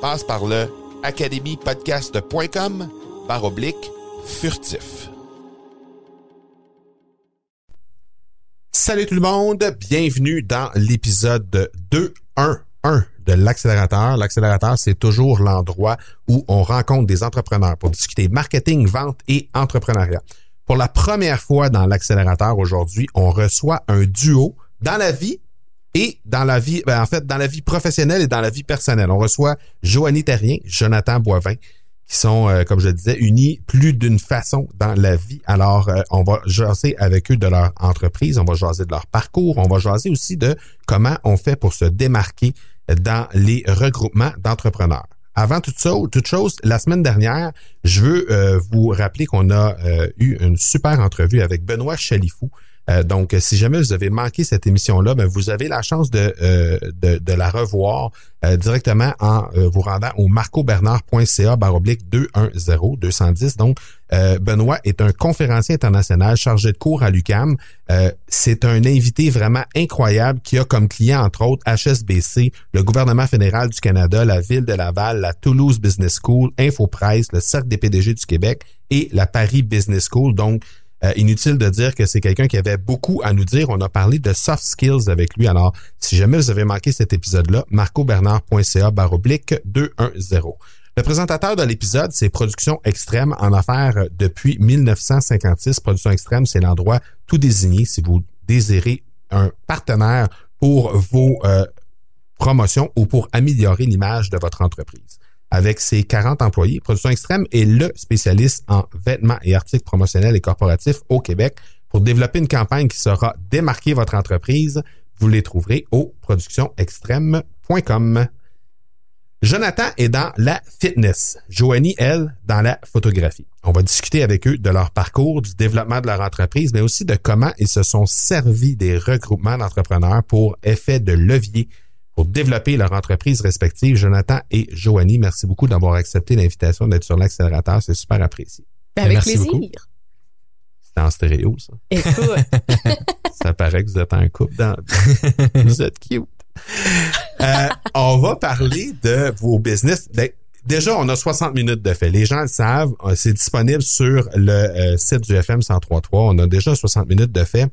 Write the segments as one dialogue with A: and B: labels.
A: Passe par le academypodcast.com par oblique furtif. Salut tout le monde, bienvenue dans l'épisode 211 de l'accélérateur. L'accélérateur, c'est toujours l'endroit où on rencontre des entrepreneurs pour discuter marketing, vente et entrepreneuriat. Pour la première fois dans l'accélérateur aujourd'hui, on reçoit un duo dans la vie et dans la vie, ben, en fait, dans la vie professionnelle et dans la vie personnelle. On reçoit Joanie Terrien, Jonathan Boivin, qui sont, euh, comme je le disais, unis plus d'une façon dans la vie. Alors, euh, on va jaser avec eux de leur entreprise, on va jaser de leur parcours, on va jaser aussi de comment on fait pour se démarquer dans les regroupements d'entrepreneurs. Avant toute, ça, toute chose, la semaine dernière, je veux euh, vous rappeler qu'on a eu une super entrevue avec Benoît Chalifou, euh, donc, si jamais vous avez manqué cette émission-là, ben, vous avez la chance de, euh, de, la revoir euh, directement en vous rendant au marcobernard.ca baroblique 210 210. Donc, Benoît est un conférencier international chargé de cours à l'UCAM. C'est un invité vraiment incroyable qui a comme client, entre autres, HSBC, le gouvernement fédéral du Canada, la ville de Laval, la Toulouse Business School, InfoPrice, le Cercle des PDG du Québec et la Paris Business School. Donc, euh, inutile de dire que c'est quelqu'un qui avait beaucoup à nous dire. On a parlé de soft skills avec lui. Alors, si jamais vous avez manqué cet épisode-là, marcobernard.ca baroblique 210. Le présentateur de l'épisode, c'est Production Extrême en affaires depuis 1956. Production Extrême, c'est l'endroit tout désigné si vous désirez un partenaire pour vos euh, promotions ou pour améliorer l'image de votre entreprise avec ses 40 employés. Production Extrême est le spécialiste en vêtements et articles promotionnels et corporatifs au Québec. Pour développer une campagne qui saura démarquer votre entreprise, vous les trouverez au productionextrême.com. Jonathan est dans la fitness. Joanie, elle, dans la photographie. On va discuter avec eux de leur parcours, du développement de leur entreprise, mais aussi de comment ils se sont servis des regroupements d'entrepreneurs pour effet de levier pour développer leur entreprise respective. Jonathan et Joanie, merci beaucoup d'avoir accepté l'invitation d'être sur l'accélérateur. C'est super apprécié.
B: Ben, avec plaisir.
A: C'est en stéréo, ça.
B: Écoute.
A: ça paraît que vous êtes en couple dans Vous êtes cute. Euh, on va parler de vos business. Ben, déjà, on a 60 minutes de fait. Les gens le savent. Euh, c'est disponible sur le euh, site du FM 103.3. On a déjà 60 minutes de fait.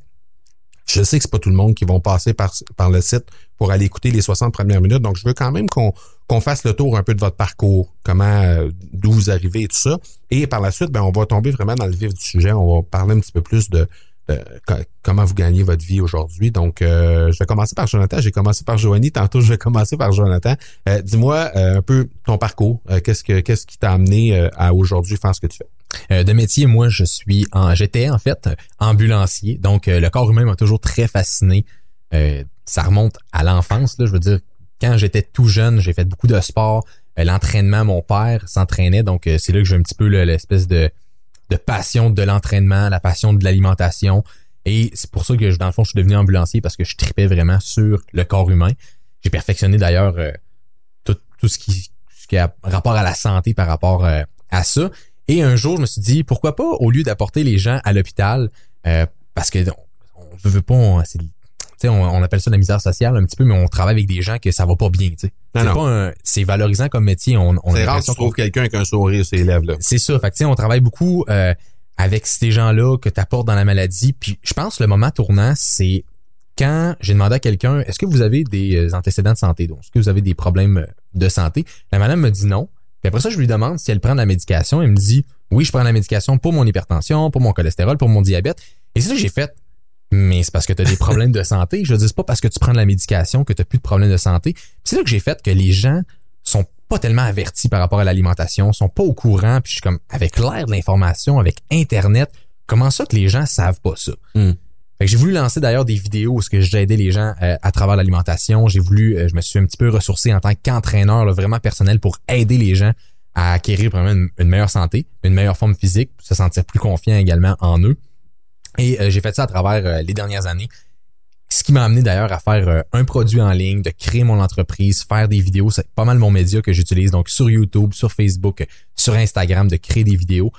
A: Je sais que c'est pas tout le monde qui vont passer par, par le site pour aller écouter les 60 premières minutes. Donc, je veux quand même qu'on qu'on fasse le tour un peu de votre parcours, comment, euh, d'où vous arrivez et tout ça. Et par la suite, ben, on va tomber vraiment dans le vif du sujet. On va parler un petit peu plus de, comment vous gagnez votre vie aujourd'hui. Donc, euh, je vais commencer par Jonathan. J'ai commencé par Joanie. Tantôt, je vais commencer par Jonathan. Euh, dis-moi un peu ton parcours. qu'est-ce que qu'est-ce qui t'a amené à aujourd'hui faire ce que tu fais?
C: Euh, de métier, moi, je suis en, j'étais en fait ambulancier. Donc, euh, le corps humain m'a toujours très fasciné. Euh, ça remonte à l'enfance, là. Je veux dire, quand j'étais tout jeune, j'ai fait beaucoup de sport. l'entraînement, mon père s'entraînait. Donc, c'est là que j'ai un petit peu l'espèce de, de passion de l'entraînement, la passion de l'alimentation. Et c'est pour ça que, dans le fond, je suis devenu ambulancier parce que je tripais vraiment sur le corps humain. J'ai perfectionné d'ailleurs tout, tout ce qui, ce qui a rapport à la santé par rapport à ça. Et un jour, je me suis dit, pourquoi pas, au lieu d'apporter les gens à l'hôpital, euh, parce que on, veut, pas, sais, on, on appelle ça la misère sociale un petit peu, mais on travaille avec des gens que ça va pas bien, C'est pas valorisant comme métier. On, on
A: C'est rare que tu trouves quelqu'un avec un sourire sur les lèvres, là.
C: c'est ça. Fait que, on travaille beaucoup euh, avec ces gens-là que tu apportes dans la maladie. Puis je pense que le moment tournant, c'est quand j'ai demandé à quelqu'un, est-ce que vous avez des euh, antécédents de santé? Donc, est-ce que vous avez des problèmes euh, de santé? La madame me dit non. Puis après ça, je lui demande si elle prend de la médication. Elle me dit, oui, je prends de la médication pour mon hypertension, pour mon cholestérol, pour mon diabète. Et c'est ça que j'ai fait. Mais c'est parce que tu as des problèmes de santé. Je veux dire, c'est pas parce que tu prends de la médication que tu plus de problèmes de santé. Puis c'est là que j'ai fait que les gens sont pas tellement avertis par rapport à l'alimentation, sont pas au courant, puis je suis comme avec l'ère de l'information, avec internet, comment ça que les gens savent pas ça?
A: Hmm.
C: Fait que j'ai voulu lancer d'ailleurs des vidéos où j'ai aidé les gens euh, à travers l'alimentation, j'ai voulu euh, je me suis un petit peu ressourcé en tant qu'entraîneur là, vraiment personnel pour aider les gens à acquérir vraiment une, une meilleure santé, une meilleure forme physique, se sentir plus confiant également en eux. Et euh, j'ai fait ça à travers euh, les dernières années. Ce qui m'a amené d'ailleurs à faire euh, un produit en ligne, de créer mon entreprise, faire des vidéos. C'est pas mal mon média que j'utilise, donc sur YouTube, sur Facebook, sur Instagram, de créer des vidéos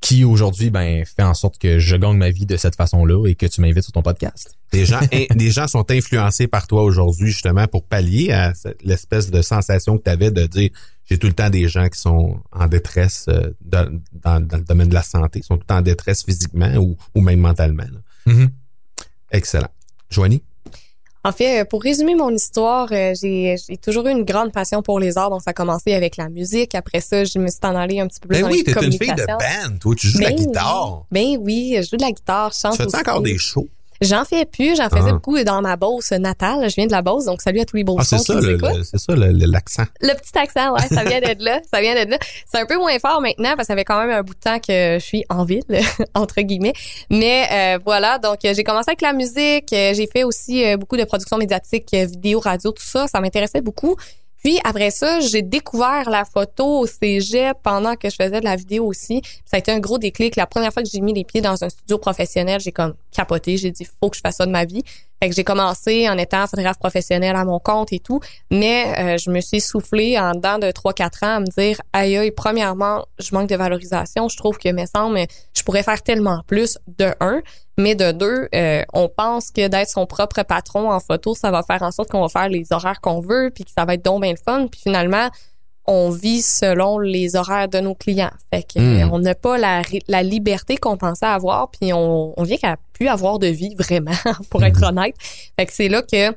C: qui aujourd'hui ben fait en sorte que je gagne ma vie de cette façon-là et que tu m'invites sur ton podcast.
A: Des gens, des gens sont influencés par toi aujourd'hui, justement, pour pallier à l'espèce de sensation que tu avais de dire j'ai tout le temps des gens qui sont en détresse euh, dans, dans- dans le domaine de la santé, qui sont tout le temps en détresse physiquement ou, ou même mentalement. là. Excellent. Joanie?
B: En fait, euh, pour résumer mon histoire, euh, j'ai toujours eu une grande passion pour les arts. Donc, ça a commencé avec la musique. Après ça, je me suis en allée un petit peu plus
A: Ben
B: dans
A: oui,
B: les
A: t'es une fille de
B: communications.
A: band, toi, tu joues de la
B: Ben
A: guitare.
B: Oui. Ben oui, je joue de la guitare, je chante
A: Tu fais
B: aussi.
A: encore des shows?
B: J'en fais plus, j'en faisais
A: Ah.
B: beaucoup dans ma Beauce natale. Je viens de la Beauce, donc salut à tous les
A: Ah,
B: Beauceons
A: c'est ça, c'est ça, le- le- l'accent.
B: Le petit accent, ouais, ça vient d'être là. Ça vient d'être là. C'est un peu moins fort maintenant parce que ça fait quand même un bout de temps que je suis en ville, entre guillemets. Mais euh, voilà, donc euh, j'ai commencé avec la musique. euh, J'ai fait aussi euh, beaucoup de production médiatique, euh, vidéo, radio, tout ça. Ça m'intéressait beaucoup. Puis après ça, j'ai découvert la photo au cégep pendant que je faisais de la vidéo aussi. Ça a été un gros déclic. La première fois que j'ai mis les pieds dans un studio professionnel, j'ai comme capoté. J'ai dit, faut que je fasse ça de ma vie. Fait que j'ai commencé en étant photographe professionnel à mon compte et tout. Mais euh, je me suis soufflé en dedans de 3-4 ans à me dire, aïe aïe, premièrement, je manque de valorisation. Je trouve que, me semble, je pourrais faire tellement plus de un. Mais de deux, euh, on pense que d'être son propre patron en photo, ça va faire en sorte qu'on va faire les horaires qu'on veut, puis que ça va être donc le fun. Puis finalement, on vit selon les horaires de nos clients. Fait que
A: Mm.
B: euh, on n'a pas la, liberté qu'on pensait avoir, puis on, on vient qu'à plus avoir de vie vraiment, pour être honnête. Fait que c'est là que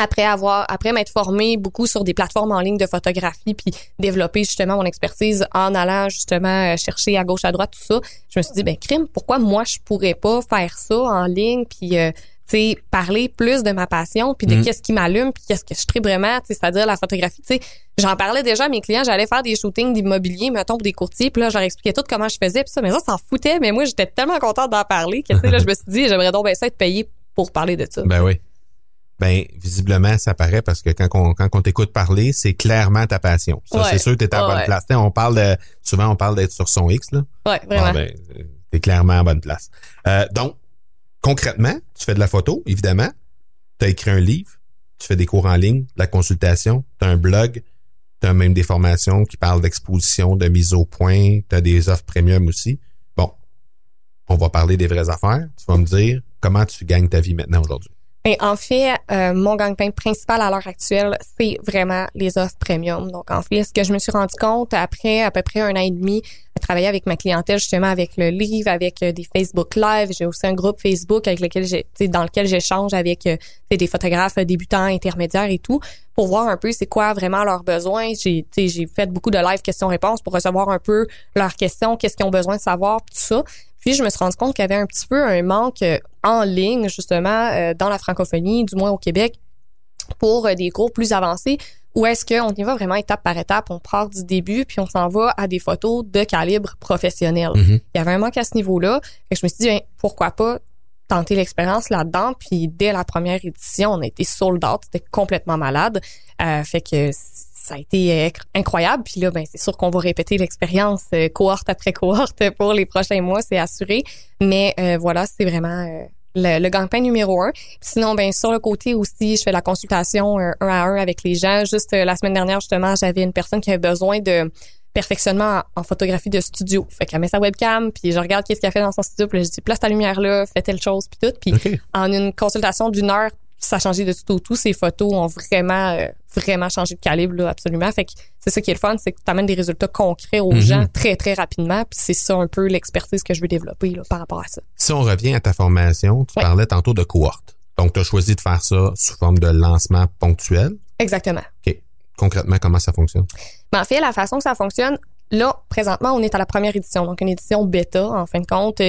B: après avoir après m'être formée beaucoup sur des plateformes en ligne de photographie puis développer justement mon expertise en allant justement euh, chercher à gauche à droite tout ça je me suis dit ben crime pourquoi moi je pourrais pas faire ça en ligne puis euh, sais parler plus de ma passion puis de
A: Mm.
B: qu'est-ce qui m'allume puis qu'est-ce que je tripe vraiment c'est-à-dire la photographie tu sais j'en parlais déjà à mes clients j'allais faire des shootings d'immobilier mettons pour des courtiers puis là je leur expliquais tout comment je faisais puis ça mais ça s'en foutait mais moi j'étais tellement contente d'en parler que tu sais là je me suis dit j'aimerais donc ben ça être payé pour parler de ça
A: Ben oui. Ben, visiblement, ça paraît parce que quand on, quand on t'écoute parler, c'est clairement ta passion. Ça,
B: Ouais.
A: c'est sûr que t'es à la bonne place. On parle de, souvent, on parle d'être sur son X, là.
B: ouais vraiment
A: Bon, ben, euh, t'es clairement à bonne place. Euh, donc, concrètement, tu fais de la photo, évidemment. Tu as écrit un livre, tu fais des cours en ligne, de la consultation, tu as un blog, tu as même des formations qui parlent d'exposition, de mise au point, tu as des offres premium aussi. Bon, on va parler des vraies affaires. Tu vas me dire comment tu gagnes ta vie maintenant aujourd'hui.
B: Et en fait, euh, mon gagne-pain principal à l'heure actuelle, c'est vraiment les offres premium. Donc, en fait, ce que je me suis rendu compte après à peu près un an et demi à travailler avec ma clientèle, justement avec le livre, avec euh, des Facebook Live, j'ai aussi un groupe Facebook avec lequel j'ai, dans lequel j'échange avec euh, des photographes débutants, intermédiaires et tout, pour voir un peu c'est quoi vraiment leurs besoins. J'ai, j'ai fait beaucoup de live questions-réponses pour recevoir un peu leurs questions, qu'est-ce qu'ils ont besoin de savoir, tout ça. Puis je me suis rendu compte qu'il y avait un petit peu un manque euh, en ligne, justement, euh, dans la francophonie, du moins au Québec, pour euh, des cours plus avancés, où est-ce qu'on y va vraiment étape par étape, on part du début, puis on s'en va à des photos de calibre professionnel.
A: Mhm.
B: Il y avait un manque à ce niveau-là. Que je me suis dit, ben, pourquoi pas tenter l'expérience là-dedans. Puis dès la première édition, on a été sold out. C'était complètement malade. Euh, fait que ça a été euh, incroyable. Puis là, ben c'est sûr qu'on va répéter l'expérience euh, cohorte après cohorte pour les prochains mois, c'est assuré. Mais euh, voilà, c'est vraiment euh, le, le gagne-pain numéro un. Puis sinon, ben sur le côté aussi, je fais la consultation un à un avec les gens. Juste la semaine dernière, justement, j'avais une personne qui avait besoin de perfectionnement en, en photographie de studio. Fait qu'elle met sa webcam, puis je regarde qu'est-ce qu'elle fait dans son studio, puis là, je dis place ta lumière là, fais telle chose, puis tout. Puis en une consultation d'une heure, ça a changé de tout au tout. Ces photos ont vraiment, euh, vraiment changé de calibre, là, absolument. Fait que c'est ça qui est le fun, c'est que tu amènes des résultats concrets aux
A: Mhm.
B: gens très, très rapidement. Puis c'est ça un peu l'expertise que je veux développer là, par rapport à ça.
A: Si on revient à ta formation, tu parlais tantôt de cohorte. Donc, tu as choisi de faire ça sous forme de lancement ponctuel.
B: Exactement.
A: Concrètement, comment ça fonctionne?
B: Mais en fait, la façon que ça fonctionne, là, présentement, on est à la première édition, donc une édition bêta, en fin de compte.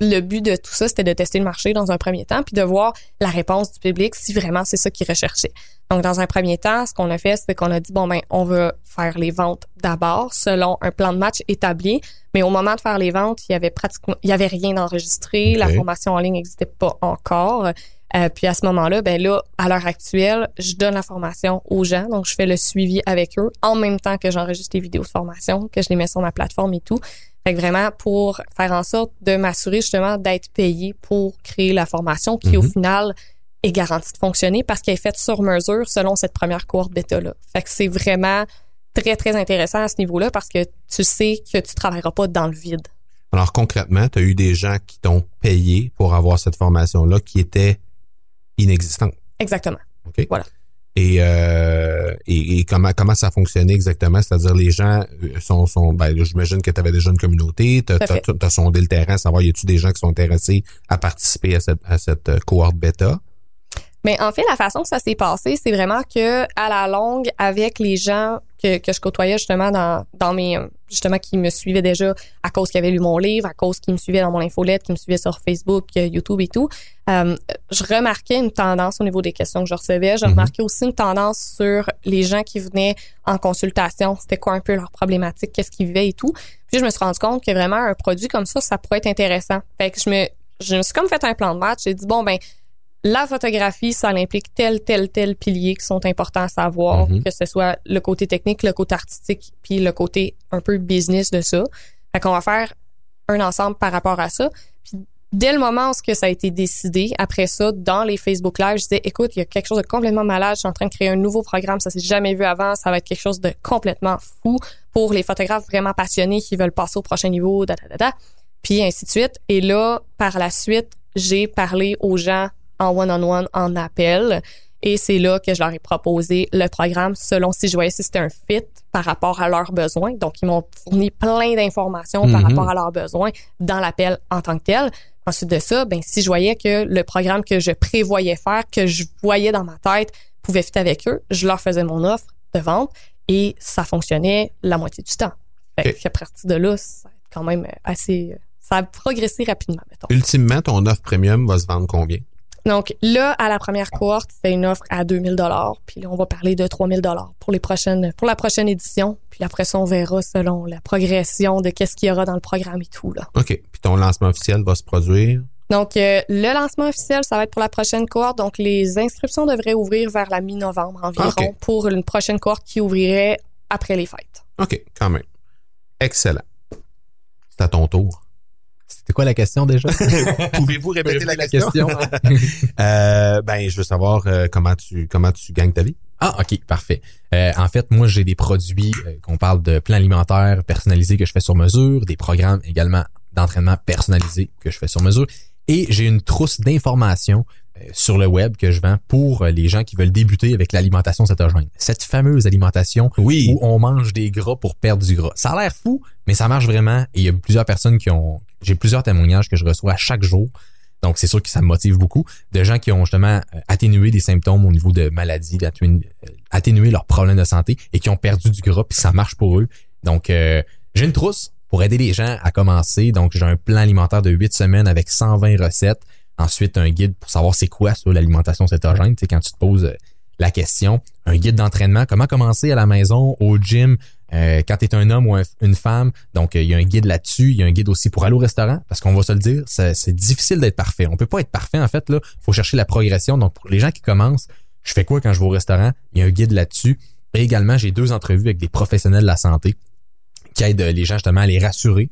B: Le but de tout ça, c'était de tester le marché dans un premier temps, puis de voir la réponse du public si vraiment c'est ça qu'ils recherchaient. Donc, dans un premier temps, ce qu'on a fait, c'est qu'on a dit, bon, ben, on va faire les ventes d'abord selon un plan de match établi. Mais au moment de faire les ventes, il y avait pratiquement, il y avait rien d'enregistré.
A: Ok.
B: La formation en ligne n'existait pas encore. Euh, puis à ce moment-là, ben là, à l'heure actuelle, je donne la formation aux gens, donc je fais le suivi avec eux en même temps que j'enregistre les vidéos de formation, que je les mets sur ma plateforme et tout. Fait que vraiment pour faire en sorte de m'assurer justement d'être payé pour créer la formation qui au
A: Mhm.
B: final est garantie de fonctionner parce qu'elle est faite sur mesure selon cette première cohorte bêta là. Fait que c'est vraiment très très intéressant à ce niveau-là parce que tu sais que tu travailleras pas dans le vide.
A: Alors, concrètement, tu as eu des gens qui t'ont payé pour avoir cette formation-là qui était inexistante.
B: Exactement.
A: OK?
B: Voilà.
A: Et, euh, et, et comment, comment ça fonctionnait exactement? C'est-à-dire, les gens euh, sont, sont ben, j'imagine que tu avais déjà une communauté, tu
B: à fait.
A: as, sondé le terrain, savoir y a-tu des gens qui sont intéressés à participer à cette, à cette euh, cohorte bêta?
B: Mais en fait, la façon que ça s'est passé, c'est vraiment que à la longue, avec les gens que, que je côtoyais justement dans, dans mes justement qui me suivaient déjà à cause qu'ils avaient lu mon livre, à cause qu'ils me suivaient dans mon infolette, qui me suivaient sur Facebook, euh, YouTube et tout, euh, je remarquais une tendance au niveau des questions que je recevais. Je
A: Mhm.
B: remarquais aussi une tendance sur les gens qui venaient en consultation. C'était quoi un peu leur problématique, qu'est-ce qu'ils vivaient et tout. Puis je me suis rendu compte que vraiment un produit comme ça, ça pourrait être intéressant. Fait que je me, je me suis comme fait un plan de match. J'ai dit bon ben la photographie, ça implique tel, tel, tel pilier qui sont importants à savoir,
A: Mhm.
B: que ce soit le côté technique, le côté artistique, puis le côté un peu business de ça. Fait qu'on va faire un ensemble par rapport à ça. Puis dès le moment où ce que ça a été décidé, après ça, dans les Facebook Live, je disais, écoute, il y a quelque chose de complètement malade, je suis en train de créer un nouveau programme, ça s'est jamais vu avant, ça va être quelque chose de complètement fou pour les photographes vraiment passionnés qui veulent passer au prochain niveau, da, da, da, da. Puis ainsi de suite. Et là, par la suite, j'ai parlé aux gens en one-on-one, en appel. Et c'est là que je leur ai proposé le programme selon si je voyais si c'était un fit par rapport à leurs besoins. Donc, ils m'ont fourni plein d'informations par
A: Mhm.
B: rapport à leurs besoins dans l'appel en tant que tel. Ensuite de ça, ben, si je voyais que le programme que je prévoyais faire, que je voyais dans ma tête, pouvait fit avec eux, je leur faisais mon offre de vente et ça fonctionnait la moitié du temps. Fait qu'à partir de là, ça a quand même assez, ça a progressé rapidement, mettons.
A: Ultimement, ton offre premium va se vendre combien?
B: Donc là, à la première cohorte, c'était une offre à 2000 dollars. Puis là, on va parler de 3000 dollars pour les prochaines, pour la prochaine édition. Puis après ça, on verra selon la progression de qu'est-ce qu'il y aura dans le programme et tout là.
A: OK. Puis ton lancement officiel va se produire?
B: Donc euh, le lancement officiel, ça va être pour la prochaine cohorte. Donc les inscriptions devraient ouvrir vers la mi-novembre environ
A: Ok.
B: pour une prochaine cohorte qui ouvrirait après les fêtes.
A: OK, quand même. Excellent. C'est à ton tour.
C: C'était quoi la question déjà?
A: Pouvez-vous répéter la question?
C: question?
A: Euh, ben, je veux savoir euh, comment tu comment tu gagnes ta vie.
C: Ah, ok, parfait. Euh, en fait, moi, j'ai des produits qu'on parle de plan alimentaire personnalisé que je fais sur mesure, des programmes également d'entraînement personnalisé que je fais sur mesure, et j'ai une trousse d'informations sur le web que je vends pour euh, les gens qui veulent débuter avec l'alimentation cétogène. Cette fameuse alimentation
A: Oui.
C: où on mange des gras pour perdre du gras. Ça a l'air fou, mais ça marche vraiment. Et il y a plusieurs personnes qui ont... J'ai plusieurs témoignages que je reçois à chaque jour. Donc, c'est sûr que ça me motive beaucoup. De gens qui ont justement euh, atténué des symptômes au niveau de maladies, euh, atténuer leurs problèmes de santé et qui ont perdu du gras, puis ça marche pour eux. Donc, euh, j'ai une trousse pour aider les gens à commencer. Donc, j'ai un plan alimentaire de 8 semaines avec 120 recettes. Ensuite, un guide pour savoir c'est quoi ça, l'alimentation cétogène. Sais, quand tu te poses euh, la question. Un guide d'entraînement. Comment commencer à la maison, au gym, euh, quand tu es un homme ou un- une femme? Donc, euh, il y a un guide là-dessus. Il y a un guide aussi pour aller au restaurant. Parce qu'on va se le dire, c'est c'est difficile d'être parfait. On peut pas être parfait, en fait. là. faut chercher la progression. Donc, pour les gens qui commencent, je fais quoi quand je vais au restaurant? Il y a un guide là-dessus. Et également, j'ai deux entrevues avec des professionnels de la santé qui aident les gens justement à les rassurer.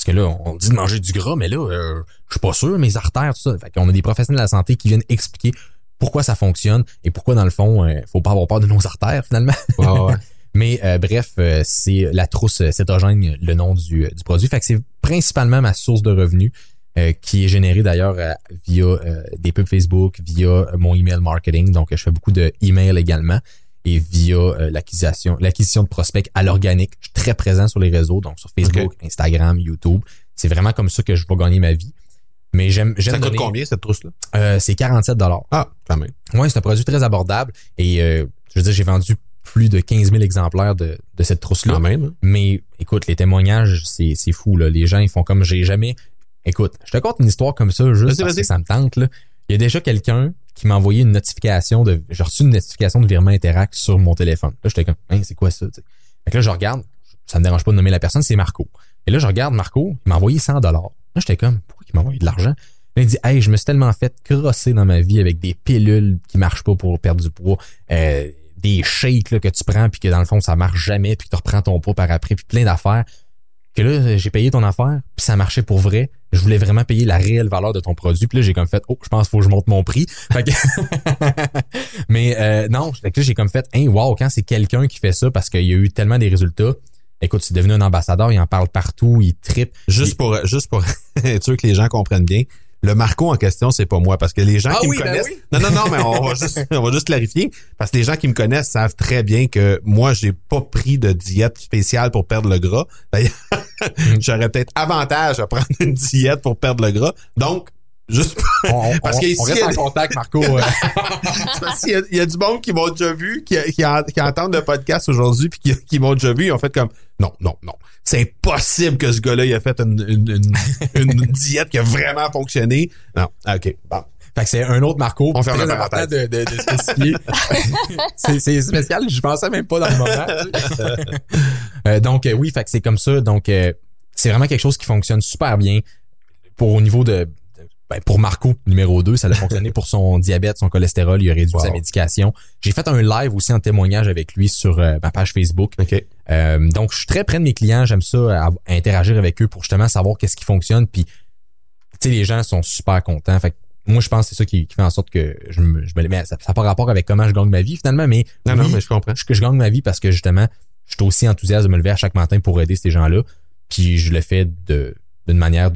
C: Parce que là, on dit de manger du gras, mais là, euh, je suis pas sûr, mes artères, tout ça. Fait qu'on a des professionnels de la santé qui viennent expliquer pourquoi ça fonctionne et pourquoi, dans le fond, euh, faut pas avoir peur de nos artères, finalement.
A: Ouais.
C: Mais euh, bref, euh, c'est la trousse cétogène, le nom du, du produit. Fait que c'est principalement ma source de revenus. qui est générée d'ailleurs via des pubs Facebook, via mon email marketing. Donc, je fais beaucoup de également et via l'acquisition, l'acquisition de prospects à l'organique. Je suis très présent sur les réseaux, donc sur Facebook, Instagram, YouTube. C'est vraiment comme ça que je vais gagner ma vie. Mais j'aime,
A: Ça coûte combien cette trousse-là?
C: Euh, c'est 47 dollars.
A: Ah, quand même.
C: Ouais, c'est un produit très abordable et euh, je veux dire, j'ai vendu plus de 15 000 exemplaires de, de cette trousse-là.
A: Quand même. hein.
C: Mais écoute, les témoignages, c'est, c'est fou là. Les gens, ils font comme j'ai jamais. Écoute, je te conte une histoire comme ça juste
A: Vas-y,
C: parce
A: vas-y.
C: que ça me tente là. Il y a déjà quelqu'un qui m'a envoyé une notification de. J'ai reçu une notification de virement Interact sur mon téléphone. Là, j'étais comme, hein, c'est quoi ça? Fait que là, je regarde, ça me dérange pas de nommer la personne, c'est Marco. Et là, je regarde Marco, il m'a envoyé 100 dollars. Là, j'étais comme, pourquoi il m'a envoyé de l'argent? Il dit, hey, je me suis tellement fait crosser dans ma vie avec des pilules qui marchent pas pour perdre du poids, euh, des shakes là, que tu prends puis que dans le fond ça marche jamais puis que tu reprends ton poids par après puis plein d'affaires que là j'ai payé ton affaire puis ça marchait pour vrai. Je voulais vraiment payer la réelle valeur de ton produit. Puis là j'ai comme fait oh je pense qu'il faut que je monte mon prix. Fait que- mais euh, non j'ai comme fait hein wow quand c'est quelqu'un qui fait ça parce qu'il y a eu tellement des résultats écoute c'est devenu un ambassadeur il en parle partout il tripe.
A: Juste pour, juste pour être sûr que les gens comprennent bien. Le Marco en question, c'est pas moi, parce que les gens
C: Ah
A: qui
C: oui,
A: me
C: ben
A: connaissent.
C: oui.
A: Non, non, non, mais on va juste, on va juste clarifier. Parce que les gens qui me connaissent savent très bien que moi, j'ai pas pris de diète spéciale pour perdre le gras. D'ailleurs, j'aurais peut-être avantage à prendre une diète pour perdre le gras. Donc, juste
C: on,
A: Parce
C: on-
A: que ici,
C: on reste
A: il
C: en contact Marco
A: qu'il y a- il y, a du monde qui m'ont déjà vu, qui, qui, qui entendent le podcast aujourd'hui, puis qui, qui m'ont déjà vu, ils ont fait comme non, non, non. C'est impossible que ce gars-là il a fait une, une, une, une diète qui a vraiment fonctionné. Non, Ah, ok, bon.
C: Fait que c'est un autre Marco.
A: On ferme la parenthèse.
C: de, de, de spécifier. c'est, c'est spécial, je pensais même pas dans le moment. Euh, donc euh, oui, fait que c'est comme ça. Donc euh, c'est vraiment quelque chose qui fonctionne super bien pour au niveau de- ben, pour Marco numéro 2, ça a fonctionné pour son diabète, son cholestérol, il a réduit
A: Wow.
C: sa médication. J'ai fait un live aussi en témoignage avec lui sur euh, ma page Facebook.
A: OK.
C: Euh, donc, je suis très près de mes clients. J'aime ça, à, à interagir avec eux pour justement savoir qu'est-ce qui fonctionne. Puis, tu sais, les gens sont super contents. Fait que moi, je pense que c'est ça qui, qui fait en sorte que je me, je me mais ça n'a pas rapport avec comment je gagne ma vie finalement, mais
A: Non,
C: oui,
A: non, mais je comprends.
C: je, que je gagne ma vie parce que justement, je suis aussi enthousiaste de me lever à chaque matin pour aider ces gens-là. Puis je le fais de d'une manière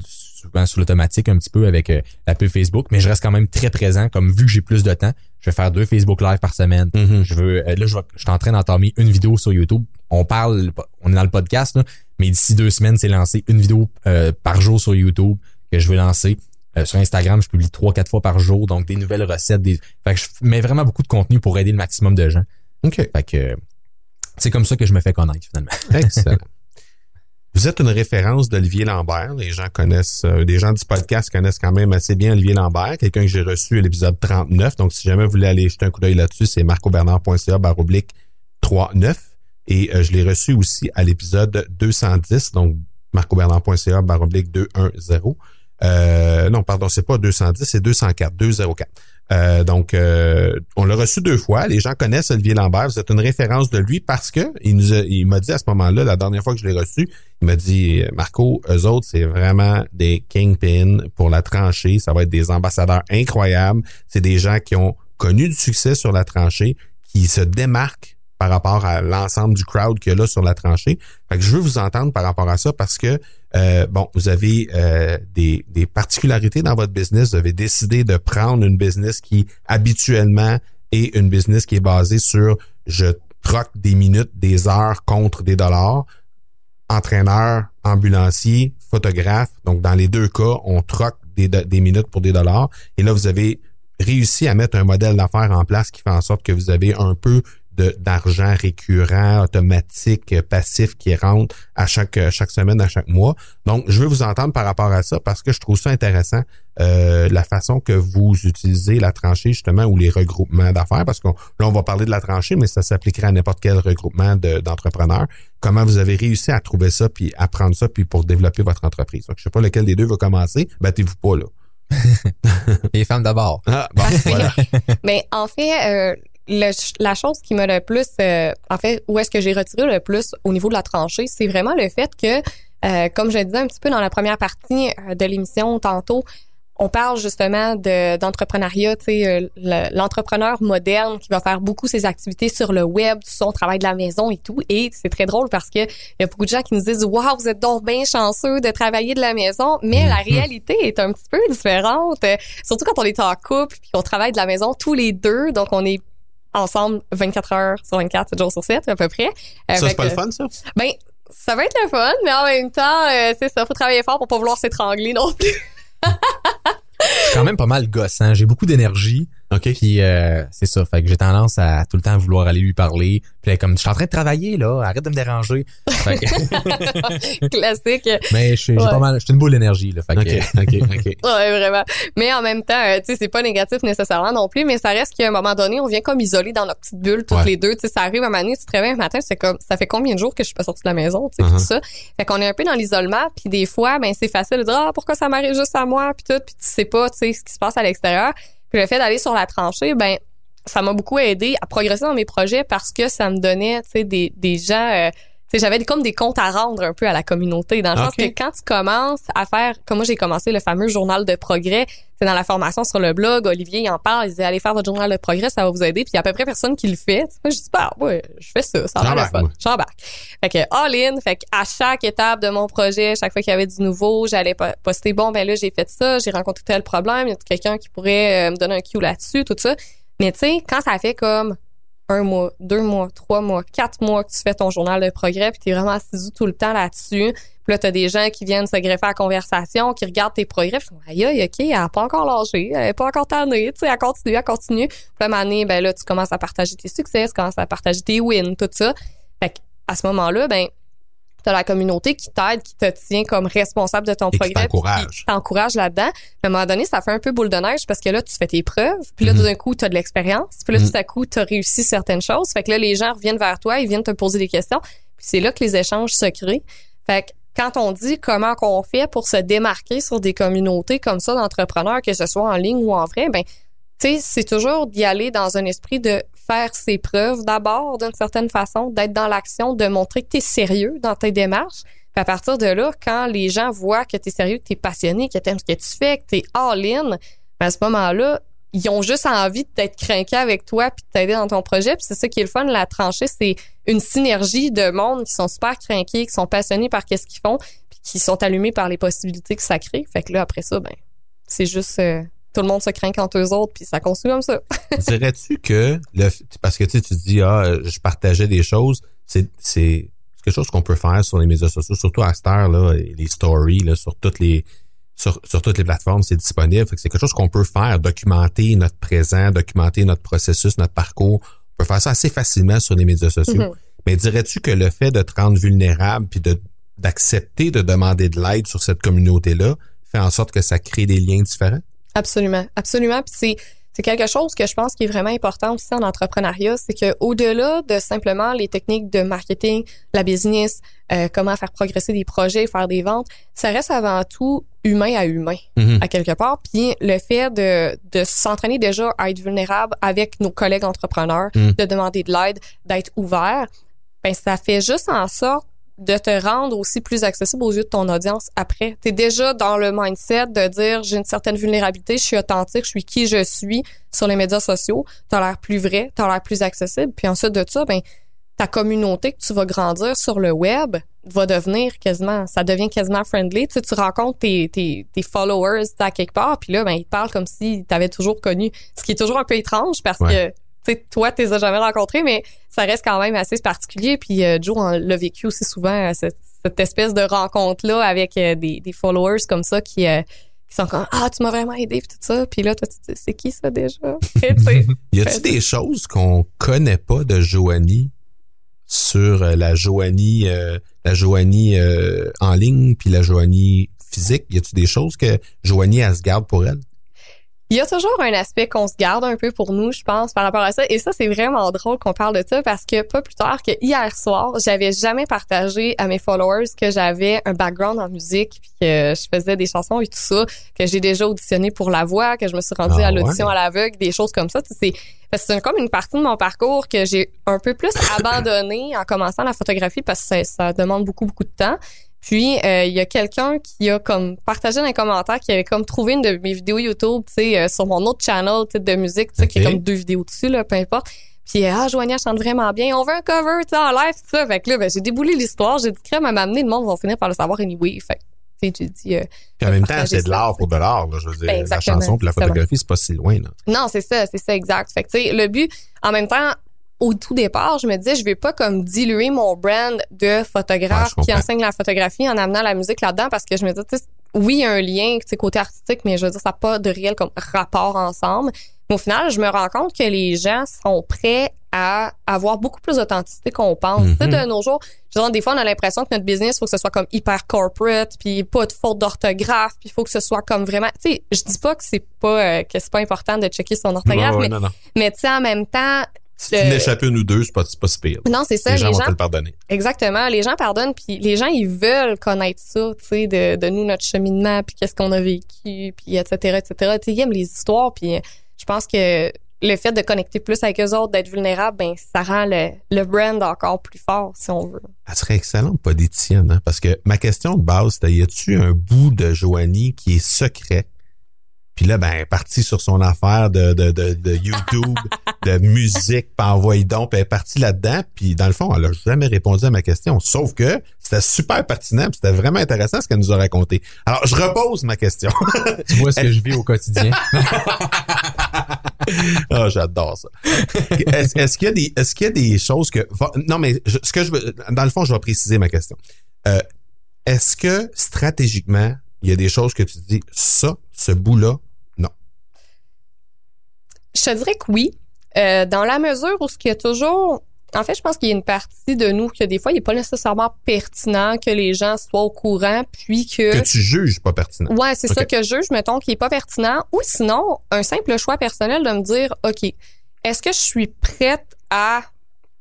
C: souvent sur l'automatique un petit peu avec euh, la pub Facebook, mais je reste quand même très présent. Comme vu que j'ai plus de temps, je vais faire deux Facebook Live par semaine.
A: Mhm.
C: Je veux euh, là, je, vais- je suis en train d'entamer une vidéo sur YouTube. On parle, on est dans le podcast, là, mais d'ici deux semaines, c'est lancé une vidéo euh, par jour sur YouTube que je vais lancer. Sur Instagram, je publie trois, quatre fois par jour, donc des nouvelles recettes. Des... Fait que je mets vraiment beaucoup de contenu pour aider le maximum de gens.
A: OK.
C: Fait que c'est comme ça que je me fais connaître finalement.
A: Excellent. Vous êtes une référence d'Olivier Lambert. Les gens connaissent, euh, des gens du podcast connaissent quand même assez bien Olivier Lambert, quelqu'un que j'ai reçu à l'épisode 39. Donc, si jamais vous voulez aller jeter un coup d'œil là-dessus, c'est marcobernard.ca baroblique 39. Et euh, je l'ai reçu aussi à l'épisode 210, donc marcobernard.ca baroblique 210. Euh, non, pardon, c'est pas 210, c'est 204, 204. Euh, donc, euh, on l'a reçu deux fois. Les gens connaissent Olivier Lambert. Vous êtes une référence de lui parce que il nous a- il m'a dit à ce moment-là, la dernière fois que je l'ai reçu, il m'a dit, Marco, eux autres, c'est vraiment des kingpins pour la tranchée. Ça va être des ambassadeurs incroyables. C'est des gens qui ont connu du succès sur la tranchée, qui se démarquent par rapport à l'ensemble du crowd qu'il y a là sur la tranchée. Fait que je veux vous entendre par rapport à ça parce que euh, bon, vous avez euh, des, particularités dans votre business. Vous avez décidé de prendre une business qui habituellement est une business qui est basée sur je troque des minutes, des heures contre des dollars. Entraîneur, ambulancier, photographe. Donc, dans les deux cas, on troque des, des minutes pour des dollars. Et là, vous avez réussi à mettre un modèle d'affaires en place qui fait en sorte que vous avez un peu d'argent récurrent, automatique, euh, passif qui rentre à chaque, euh, chaque semaine, à chaque mois. Donc, je veux vous entendre par rapport à ça parce que je trouve ça intéressant, euh, la façon que vous utilisez la tranchée justement ou les regroupements d'affaires parce que là, on va parler de la tranchée, mais ça s'appliquerait à n'importe quel regroupement de- d'entrepreneurs. Comment vous avez réussi à trouver ça puis à prendre ça puis pour développer votre entreprise? Donc, je sais pas lequel des deux va commencer. Battez-vous pas, là.
C: Les femmes d'abord.
A: Ah, bon, voilà.
B: Mais en fait, euh, le- la chose qui m'a le plus, euh, en fait, où est-ce que j'ai retiré le plus au niveau de la tranchée, c'est vraiment le fait que, euh, comme je disais un petit peu dans la première partie euh, de l'émission tantôt, on parle justement de d'entrepreneuriat, tu sais, euh, le- l'entrepreneur moderne qui va faire beaucoup ses activités sur le web, son travail de la maison et tout. Et c'est très drôle parce que il y a beaucoup de gens qui nous disent waouh, vous êtes donc bien chanceux de travailler de la maison, mais la
A: Mhm.
B: réalité est un petit peu différente, euh, surtout quand on est en couple puis qu'on travaille de la maison tous les deux, donc on est ensemble 24 heures sur 24, 7 jours sur 7 à peu près. Euh,
A: Ça, c'est pas le fun, ça?
B: ben, ça va être le fun, mais en même temps, euh, c'est ça, faut travailler fort pour pas vouloir s'étrangler non plus.
C: Je suis quand même pas mal gossant. J'ai beaucoup d'énergie.
A: OK.
C: Puis euh, c'est ça. Fait que j'ai tendance à tout le temps vouloir aller lui parler. Puis comme je suis en train de travailler là, arrête de me déranger. Fait que-
B: Classique.
C: mais je suis
B: Ouais.
C: pas mal. Je suis une boule d'énergie là. Fait que,
A: OK, OK, OK.
B: Ouais, vraiment. Mais en même temps, euh, tu sais, c'est pas négatif nécessairement non plus, mais ça reste qu'à un moment donné, on vient comme isoler dans notre petite bulle toutes
A: Ouais.
B: les deux. Tu sais, ça arrive à un moment donné, tu te réveilles un matin, c'est comme, ça fait combien de jours que je suis pas sortie de la maison, tu sais, puis
A: Uh-huh.
B: tout ça. Fait qu'on est un peu dans l'isolement, puis des fois, ben c'est facile de dire ah pourquoi ça m'arrive juste à moi, puis tout, puis tu sais pas, tu sais, ce qui se passe à l'extérieur. Le fait d'aller sur la tranchée, ben ça m'a beaucoup aidé à progresser dans mes projets parce que ça me donnait, tu sais, des, des gens. euh, j'avais comme des comptes à rendre un peu à la communauté dans le sens que quand tu commences à faire comme moi j'ai commencé le fameux journal de progrès c'est dans la formation sur le blog Olivier il en parle il disait allez faire votre journal de progrès ça va vous aider puis il y a à peu près personne qui le fait. Moi je dis bah ouais je fais ça ça a l'air le
A: J'embarque,
B: fun. j'embarque. Fait que all in fait que à chaque étape de mon projet chaque fois qu'il y avait du nouveau j'allais po- poster bon ben là j'ai fait ça j'ai rencontré tel problème il y a quelqu'un qui pourrait euh, me donner un cue là-dessus tout ça. Mais tu sais quand ça fait comme un mois, deux mois, trois mois, quatre mois que tu fais ton journal de progrès, puis t'es vraiment assidu tout le temps là-dessus. Puis là, t'as des gens qui viennent se greffer à la conversation, qui regardent tes progrès, puis aïe, aïe, ok, elle a pas encore lâché, elle est pas encore tannée, tu sais, elle continue, elle continue. Puis là, donné, ben là, tu commences à partager tes succès, tu commences à partager tes wins, tout ça. Fait à ce moment-là, ben, t'as la communauté qui t'aide, qui te tient comme responsable de ton
A: qui
B: progrès. qui t'encourage là-dedans. Mais à un moment donné, ça fait un peu boule de neige parce que là, tu fais tes preuves. Puis là, tout d'un coup, tu as de l'expérience. Puis là,
A: Mhm.
B: tout à coup, tu as réussi certaines choses. Fait que là, les gens reviennent vers toi, ils viennent te poser des questions. Puis c'est là que les échanges se créent. Fait que quand on dit comment qu'on fait pour se démarquer sur des communautés comme ça d'entrepreneurs, que ce soit en ligne ou en vrai, ben tu sais, c'est toujours d'y aller dans un esprit de faire ses preuves d'abord, d'une certaine façon, d'être dans l'action, de montrer que tu sérieux dans tes démarches. Puis à partir de là, quand les gens voient que tu es sérieux, que tu es passionné, que tu aimes ce que tu fais, que tu es all-in, ben à ce moment-là, ils ont juste envie d'être craqués avec toi puis de t'aider dans ton projet. Puis c'est ça qui est le fun, la tranchée, c'est une synergie de monde qui sont super craqués, qui sont passionnés par qu'est-ce qu'ils font, puis qui sont allumés par les possibilités que ça crée. Fait que là, après ça, ben, c'est juste... euh, tout le monde se craint entre eux autres, puis ça continue comme ça.
A: Dirais-tu que le parce que tu sais, tu dis ah je partageais des choses, c'est c'est quelque chose qu'on peut faire sur les médias sociaux, surtout à cette heure là, les stories là sur toutes les sur, sur toutes les plateformes, c'est disponible. Que c'est quelque chose qu'on peut faire, documenter notre présent, documenter notre processus, notre parcours. On peut faire ça assez facilement sur les médias sociaux.
B: Mhm.
A: Mais dirais-tu que le fait de te rendre vulnérable puis de d'accepter de demander de l'aide sur cette communauté-là fait en sorte que ça crée des liens différents?
B: Absolument, absolument. Puis c'est c'est quelque chose que je pense qui est vraiment important aussi en entrepreneuriat, c'est que au-delà de simplement les techniques de marketing, la business, euh, comment faire progresser des projets, faire des ventes, ça reste avant tout humain à humain
A: Mhm.
B: à quelque part. Puis le fait de, de s'entraîner déjà à être vulnérable avec nos collègues entrepreneurs,
A: Mm.
B: de demander de l'aide, d'être ouvert, ben ça fait juste en sorte de te rendre aussi plus accessible aux yeux de ton audience après. Tu es déjà dans le mindset de dire j'ai une certaine vulnérabilité, je suis authentique, je suis qui je suis sur les médias sociaux, tu as l'air plus vrai, tu as l'air plus accessible. Puis ensuite de ça, ben ta communauté que tu vas grandir sur le web va devenir quasiment, ça devient quasiment friendly. Tu, sais, tu rencontres tes, tes, tes followers à quelque part, puis là, ben, ils te parlent comme si t'avais toujours connu. Ce qui est toujours un peu étrange parce
A: Ouais.
B: que tu sais, toi, tu les as jamais rencontrés, mais ça reste quand même assez particulier. Puis euh, Joe l'a vécu aussi souvent, euh, cette, espèce de rencontre-là avec euh, des, followers comme ça qui, euh, sont comme Ah, tu m'as vraiment aidé, puis tout ça. Puis là, toi, tu dis, c'est qui ça déjà?
A: Y a-t-il des choses qu'on connaît pas de Joanie sur la Joanie, la Joanie en ligne puis la Joanie physique? Y a-t-il des choses que Joanie elle se garde pour elle?
B: Il y a toujours un aspect qu'on se garde un peu pour nous, je pense, par rapport à ça. Et ça, c'est vraiment drôle qu'on parle de ça parce que pas plus tard que hier soir, j'avais jamais partagé à mes followers que j'avais un background en musique, puis que je faisais des chansons et tout ça, que j'ai déjà auditionné pour la voix, que je me suis rendue
A: Ah
B: à l'audition
A: ouais?
B: à l'aveugle, des choses comme ça. Tu sais, C'est comme une partie de mon parcours que j'ai un peu plus abandonné en commençant la photographie parce que ça, ça demande beaucoup, beaucoup de temps. Puis euh, il y a quelqu'un qui a comme partagé dans les commentaires qui avait comme trouvé une de mes vidéos YouTube, tu sais, euh, sur mon autre channel de musique, tu sais, qui est comme deux vidéos dessus là, peu importe. Puis ah Joania chante vraiment bien, on veut un cover, tu sais, en live tout ça. Fait que là ben, j'ai déboulé l'histoire, j'ai dit crème à m'amener, le monde va finir par le savoir anyway. Fait que, tu sais, j'ai dit euh,
A: Puis en même temps, c'est de l'art pour de l'art. là. Je veux dire,
B: Ben,
A: la chanson puis la photographie, c'est pas si loin. Là.
B: Non, c'est ça, c'est ça, exact. Fait que, tu sais, le but, en même temps, au tout départ, je me disais, je vais pas comme diluer mon brand de photographe qui enseigne la photographie en amenant la musique là-dedans parce que je me dis, tu sais, oui, il y a un lien, côté artistique, mais je veux dire, ça n'a pas de réel comme rapport ensemble. Mais au final, je me rends compte que les gens sont prêts à avoir beaucoup plus d'authenticité qu'on pense.
A: Mhm.
B: de nos jours, je dire, des fois, on a l'impression que notre business, faut que ce soit comme hyper corporate, puis pas de faute d'orthographe, puis il faut que ce soit comme vraiment, tu sais, je dis pas que c'est pas, euh, que c'est pas important de checker son orthographe,
A: Ouais, ouais,
B: mais,
A: non, non.
B: mais tu sais, en même temps,
A: Si tu n'échappes une ou deux, c'est pas, pas si pire.
B: non, c'est ça,
A: les
B: les
A: gens vont te le pardonner.
B: exactement, les gens pardonnent, puis les gens, ils veulent connaître ça, tu sais, de, de nous, notre cheminement, puis qu'est-ce qu'on a vécu, puis etc., etc. Tu sais, ils aiment les histoires, puis je pense que le fait de connecter plus avec eux autres, d'être vulnérable, ben ça rend le, le brand encore plus fort, si on veut.
A: Elle serait excellente politicienne, hein, parce que ma question de base, c'était y a-tu un bout de Joanie qui est secret? Puis là, ben, elle est partie sur son affaire de, de, de, de YouTube, de musique, puis envoyé donc, puis elle est partie là-dedans, puis dans le fond, elle a jamais répondu à ma question. Sauf que c'était super pertinent, puis c'était vraiment intéressant ce qu'elle nous a raconté. Alors, je repose ma question.
C: Tu vois ce que je vis au quotidien.
A: Ah, j'adore ça. Est-ce qu'il y a des est-ce qu'il y a des choses que non mais je- ce que je veux dans le fond je vais préciser ma question. Euh, est-ce que stratégiquement il y a des choses que tu dis ça ce bout là non.
B: Je te dirais que oui, euh, dans la mesure où ce qu'il y a toujours... En fait, je pense qu'il y a une partie de nous que des fois, il n'est pas nécessairement pertinent que les gens soient au courant, puis
A: Que tu juges pas pertinent.
B: Ouais, c'est ça que je juge, mettons, qui est pas pertinent. Ou sinon, un simple choix personnel de me dire, OK, est-ce que je suis prête à,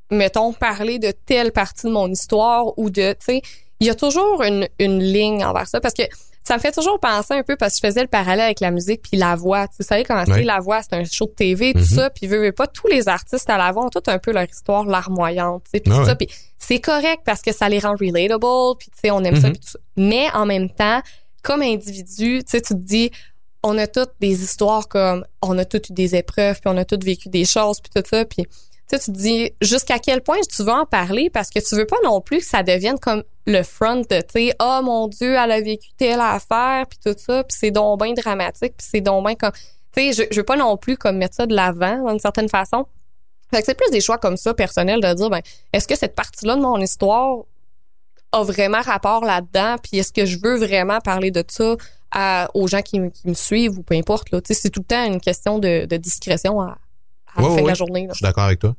B: mettons, parler de telle partie de mon histoire ou de, tu sais, il y a toujours une, une ligne envers ça parce que ça me fait toujours penser un peu parce que je faisais le parallèle avec la musique puis la voix. Tu savez comment c'est la voix, c'est un show de TV, tout
A: Mhm.
B: ça, puis veux, pas, tous les artistes à la voix ont tout un peu leur histoire larmoyante, tu sais, puis
A: Ah ouais.
B: ça, puis c'est correct parce que ça les rend relatable, puis tu sais, on aime ça,
A: Mhm.
B: puis tout ça. Mais en même temps, comme individu, tu sais, tu te dis, on a toutes des histoires comme, on a toutes eu des épreuves, puis on a toutes vécu des choses, puis tout ça, puis tu te dis jusqu'à quel point tu veux en parler? Parce que tu veux pas non plus que ça devienne comme le front de, tu sais, oh mon Dieu, elle a vécu telle affaire, puis tout ça, puis c'est donc bien dramatique, puis c'est donc bien comme, tu sais, je, je veux pas non plus comme mettre ça de l'avant d'une certaine façon. Fait que c'est plus des choix comme ça personnels de dire, ben, est-ce que cette partie-là de mon histoire a vraiment rapport là-dedans, puis est-ce que je veux vraiment parler de ça à- aux gens qui, me- qui me suivent ou peu importe, là? Tu sais, c'est tout le temps une question de, de discrétion à, à la
A: Ouais,
B: fin de la journée, là.
A: Je suis d'accord avec toi.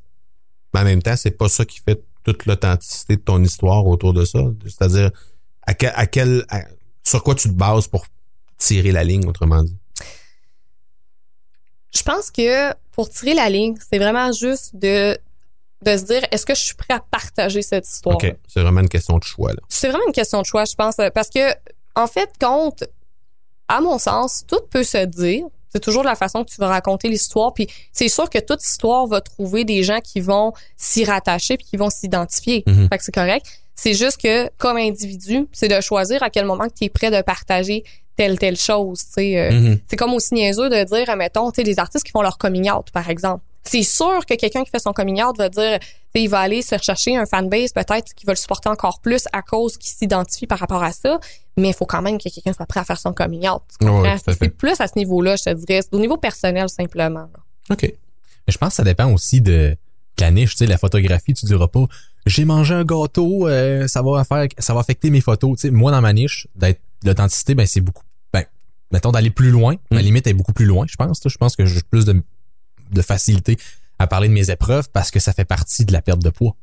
A: Mais en même temps, c'est pas ça qui fait toute l'authenticité de ton histoire autour de ça. C'est-à-dire à quel, à quel à- sur quoi tu te bases pour tirer la ligne autrement dit?
B: Je pense que pour tirer la ligne, c'est vraiment juste de, de se dire est-ce que je suis prêt à partager cette histoire?
A: OK, c'est vraiment une question de choix là.
B: C'est vraiment une question de choix, je pense, parce que en fait, compte, à mon sens, tout peut se dire. C'est toujours la façon que tu vas raconter l'histoire, puis c'est sûr que toute histoire va trouver des gens qui vont s'y rattacher puis qui vont s'identifier.
A: Mhm.
B: Fait que c'est correct. C'est juste que comme individu, c'est de choisir à quel moment tu es prêt de partager telle telle chose, euh,
A: Mhm.
B: c'est comme aussi niaiseux de dire, admettons, tu sais, des artistes qui font leur coming out, par exemple. C'est sûr que quelqu'un qui fait son coming out va dire, il va aller se rechercher un fanbase peut-être qui va le supporter encore plus à cause qu'il s'identifie par rapport à ça. Mais il faut quand même que quelqu'un soit prêt à faire son coming out.
A: Ouais,
B: c'est plus à ce niveau-là, je te dirais. C'est au niveau personnel, simplement. là.
A: OK.
C: Mais je pense que ça dépend aussi de, la niche, tu sais, la photographie, tu diras pas j'ai mangé un gâteau, euh, ça va faire ça va affecter mes photos. Tu sais, moi dans ma niche, d'être l'authenticité, ben c'est beaucoup ben mettons d'aller plus loin. Ma
A: Mm.
C: limite est beaucoup plus loin, je pense. Je pense que j'ai plus de, de facilité à parler de mes épreuves parce que ça fait partie de la perte de poids.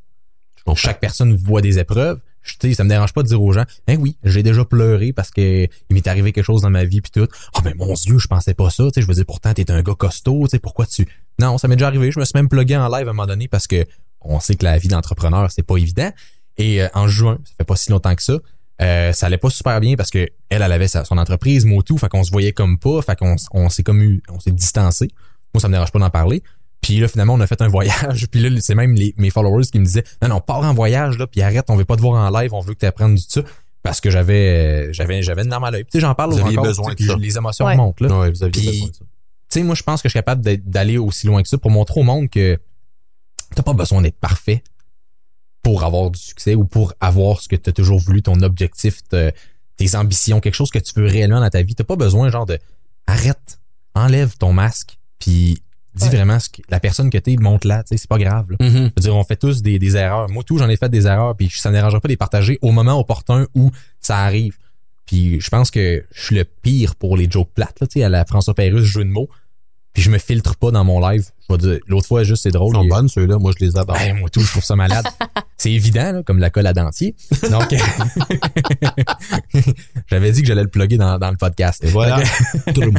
A: Je.
C: Chaque personne voit des épreuves. Je, tu sais, ça me dérange pas de dire aux gens, eh oui, j'ai déjà pleuré parce que il m'est arrivé quelque chose dans ma vie puis tout. Oh mais mon Dieu, je pensais pas ça. Je veux dire, pourtant t'es un gars costaud. Tu sais, pourquoi tu Non, ça m'est déjà arrivé. Je me suis même plugué en live à un moment donné parce que on sait que la vie d'entrepreneur c'est pas évident. Et euh, en juin, ça fait pas si longtemps que ça. Euh, ça allait pas super bien parce que elle, elle avait sa- son entreprise, Motu, fait qu'on se voyait comme pas, fait qu'on on s'est comme eu, on s'est distancé. Moi, ça me dérange pas d'en parler. Puis là, finalement, on a fait un voyage. Puis là, c'est même les, mes followers qui me disaient, non, non, pars en voyage, là, puis arrête, on veut pas te voir en live, on veut que tu apprennes du ça. parce que j'avais euh, j'avais j'avais une larme à l'œil. Tu sais, j'en parle
A: Vous aviez
C: encore,
A: besoin
C: puis les émotions
B: Ouais.
C: remontent là.
A: Ouais, vous aviez
C: Puis-
A: besoin de ça.
C: Tu sais, moi je pense que je suis capable d'aller aussi loin que ça pour montrer au monde que t'as pas besoin d'être parfait pour avoir du succès ou pour avoir ce que tu as toujours voulu, ton objectif, te- tes ambitions, quelque chose que tu veux réellement dans ta vie. T'as pas besoin genre de arrête, enlève ton masque, puis dis
B: Ouais.
C: vraiment ce que la personne que t'es, tu sais, c'est pas grave. là. Je veux dire, on fait tous des, des erreurs. Moi, tout, j'en ai fait des erreurs, puis ça ne dérangerait pas de les partager au moment opportun où ça arrive. Puis je pense que je suis le pire pour les jokes plates, là, tu sais, à la François Pérusse, jeu de mots. Puis je me filtre pas dans mon live. Je vais dire, l'autre fois, juste, c'est drôle.
A: Ils sont bonnes, ceux-là. Moi, je les adore.
C: ben, moi tout, je trouve ça malade. c'est évident, là, comme la colle à dentier. Donc, j'avais dit que j'allais le plugger dans, dans le podcast.
A: Et voilà.
C: Donc,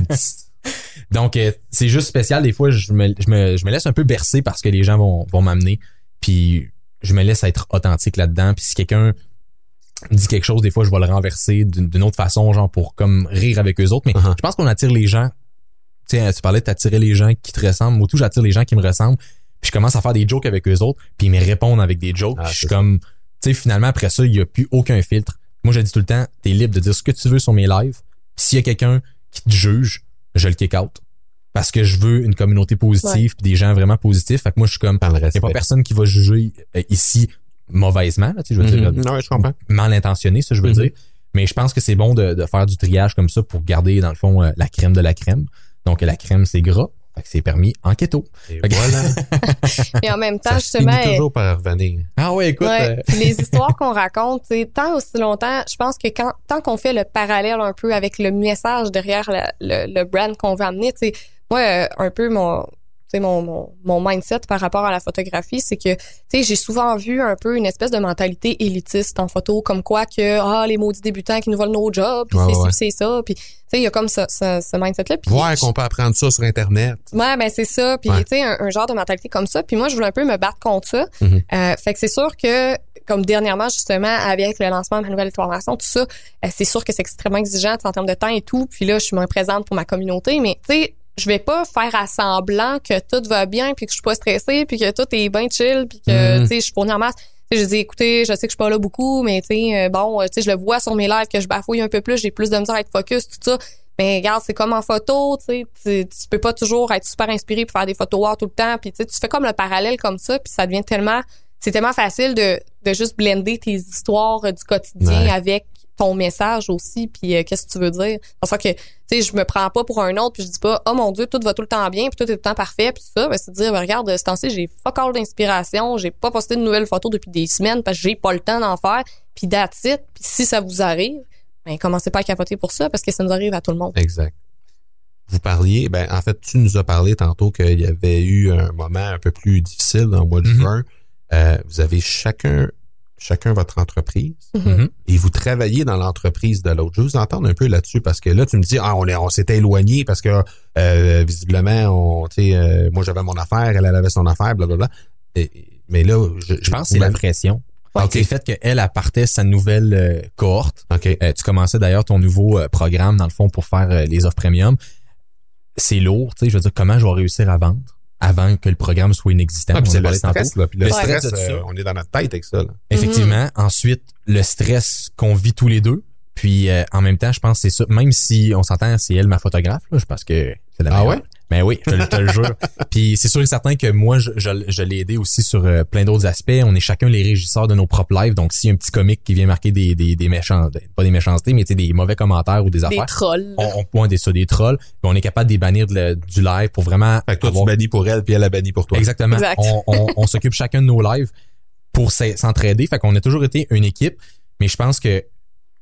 C: euh, c'est juste spécial. Des fois, je me, je, me, je me laisse un peu bercer parce que les gens vont, vont m'amener. Puis, je me laisse être authentique là-dedans. Puis, si quelqu'un dit quelque chose, des fois, je vais le renverser d'une autre façon, genre pour comme rire avec eux autres. Mais
A: Uh-huh.
C: je pense qu'on attire les gens. Tu sais, tu parlais de t'attirer les gens qui te ressemblent. Moi, tout, j'attire les gens qui me ressemblent. Puis, je commence à faire des jokes avec eux autres. Puis, ils me répondent avec des jokes.
A: Ah,
C: puis, je suis
A: ça.
C: comme, tu sais, finalement, après ça, il n'y a plus aucun filtre. Moi, je dis tout le temps, t'es libre de dire ce que tu veux sur mes lives. S'il y a quelqu'un qui te juge, je le kick out. Parce que je veux une communauté positive puis des gens vraiment positifs. Fait que moi, je suis comme, il n'y a pas personne qui va juger euh, ici mauvaisement, là, tu sais, je veux dire,
A: Mhm. Ouais, je comprends.
C: mal intentionné, ça, je veux
A: Mhm.
C: dire. Mais je pense que c'est bon de, de faire du triage comme ça pour garder, dans le fond, euh, la crème de la crème. Donc, la crème, c'est gras. Fait que c'est permis en keto.
A: Et voilà.
B: En même temps,
A: Ça
B: justement,
A: finit toujours par revenir.
C: Ah ouais, écoute.
B: Ouais,
C: euh,
B: les histoires qu'on raconte, tu sais, tant aussi longtemps, je pense que quand tant qu'on fait le parallèle un peu avec le message derrière la- le, le brand qu'on veut amener, tu sais, moi euh, un peu mon mon, mon, mon mindset par rapport à la photographie, c'est que, tu sais, j'ai souvent vu un peu une espèce de mentalité élitiste en photo, comme quoi que, ah, les maudits débutants qui nous volent nos jobs, puis
A: Ouais,
B: c'est ci,
A: ouais.
B: puis c'est ça, puis, tu sais, il y a comme ce, ce, ce mindset-là.
A: Voir
B: je-
A: qu'on peut apprendre ça sur Internet.
B: Ouais, ben c'est ça. Puis
A: Ouais.
B: tu sais, un, un genre de mentalité comme ça. Puis moi, je voulais un peu me battre contre ça.
A: Mhm.
B: Euh, fait que c'est sûr que, comme dernièrement justement, avec le lancement de ma nouvelle formation, tout ça, euh, c'est sûr que c'est extrêmement exigeant en termes de temps et tout. Puis là, je suis moins présente pour ma communauté, mais tu sais. Je vais pas faire à semblant que tout va bien puis que je suis pas stressée puis que tout est bien chill puis que
A: Mhm.
B: tu sais je suis fournie en masse. Je dis écoutez, je sais que je suis pas là beaucoup mais tu sais euh, bon, euh, tu sais je le vois sur mes lives que je bafouille un peu plus, j'ai plus de misère à être focus tout ça. Mais regarde, c'est comme en photo, tu sais, tu, peux pas toujours être super inspiré pour faire des photos tout le temps, puis tu sais, tu fais comme le parallèle comme ça, puis ça devient tellement c'est tellement facile de de juste blender tes histoires euh, du quotidien
A: Ouais.
B: avec ton message aussi, puis euh, qu'est-ce que tu veux dire? Ça que tu sais, je me prends pas pour un autre, puis je dis pas oh mon dieu, tout va tout le temps bien, puis tout est tout le temps parfait, puis ça, ben, c'est de dire ben, regarde, ce temps-ci, j'ai fuck all d'inspiration, j'ai pas posté de nouvelles photos depuis des semaines parce que j'ai pas le temps d'en faire, puis that's it. Puis si ça vous arrive, ben commencez pas à capoter pour ça parce que ça nous arrive à tout le monde.
A: Exact. Vous parliez, ben, en fait, tu nous as parlé tantôt qu'il y avait eu un moment un peu plus difficile dans le mois de
C: Mhm.
A: juin. Euh, vous avez chacun, chacun votre entreprise
C: mhm.
A: et vous travaillez dans l'entreprise de l'autre. Je veux vous entendre un peu là-dessus parce que là, tu me dis, ah, on est, on s'était éloigné parce que, euh, visiblement, on, tu sais, euh, moi j'avais mon affaire, elle, elle avait son affaire, blablabla. Et- mais là, je,
C: Je pense que c'est la pression. C'est le fait qu'elle, elle partait sa nouvelle euh, cohorte.
A: OK.
C: Euh, tu commençais d'ailleurs ton nouveau euh, programme, dans le fond, pour faire euh, les offres premium. C'est lourd, tu sais. Je veux dire, comment je vais réussir à vendre? Avant que le programme soit inexistant?
A: Ah, puis
C: On
A: c'est
C: en
A: le stress, là. Puis le
C: Le
A: stress, euh, on est dans notre tête avec ça, là.
C: Effectivement. Ensuite, le stress qu'on vit tous les deux. Puis euh, en même temps, je pense que c'est ça. Même si on s'entend, c'est elle ma photographe, là, je pense que c'est la
A: Ah
C: meilleure.
A: ouais?
C: Ben oui, je te, te le jure. Puis c'est sûr et certain que moi, je, je, je l'ai aidé aussi sur euh, plein d'autres aspects. On est chacun les régisseurs de nos propres lives. Donc, s'il y a un petit comique qui vient marquer des, des, des méchants, pas des méchancetés, mais des mauvais commentaires ou des
B: Des
C: affaires,
B: trolls.
C: on, on pointe des, ça, des trolls. Puis on est capable de les bannir de le- du live pour vraiment
A: Fait que toi,
C: avoir-
A: tu bannis pour elle, puis elle a banni pour toi.
C: Exactement.
B: Exact.
C: On, on, on s'occupe chacun de nos lives pour s'e- s'entraider. Fait qu'on a toujours été une équipe. Mais je pense que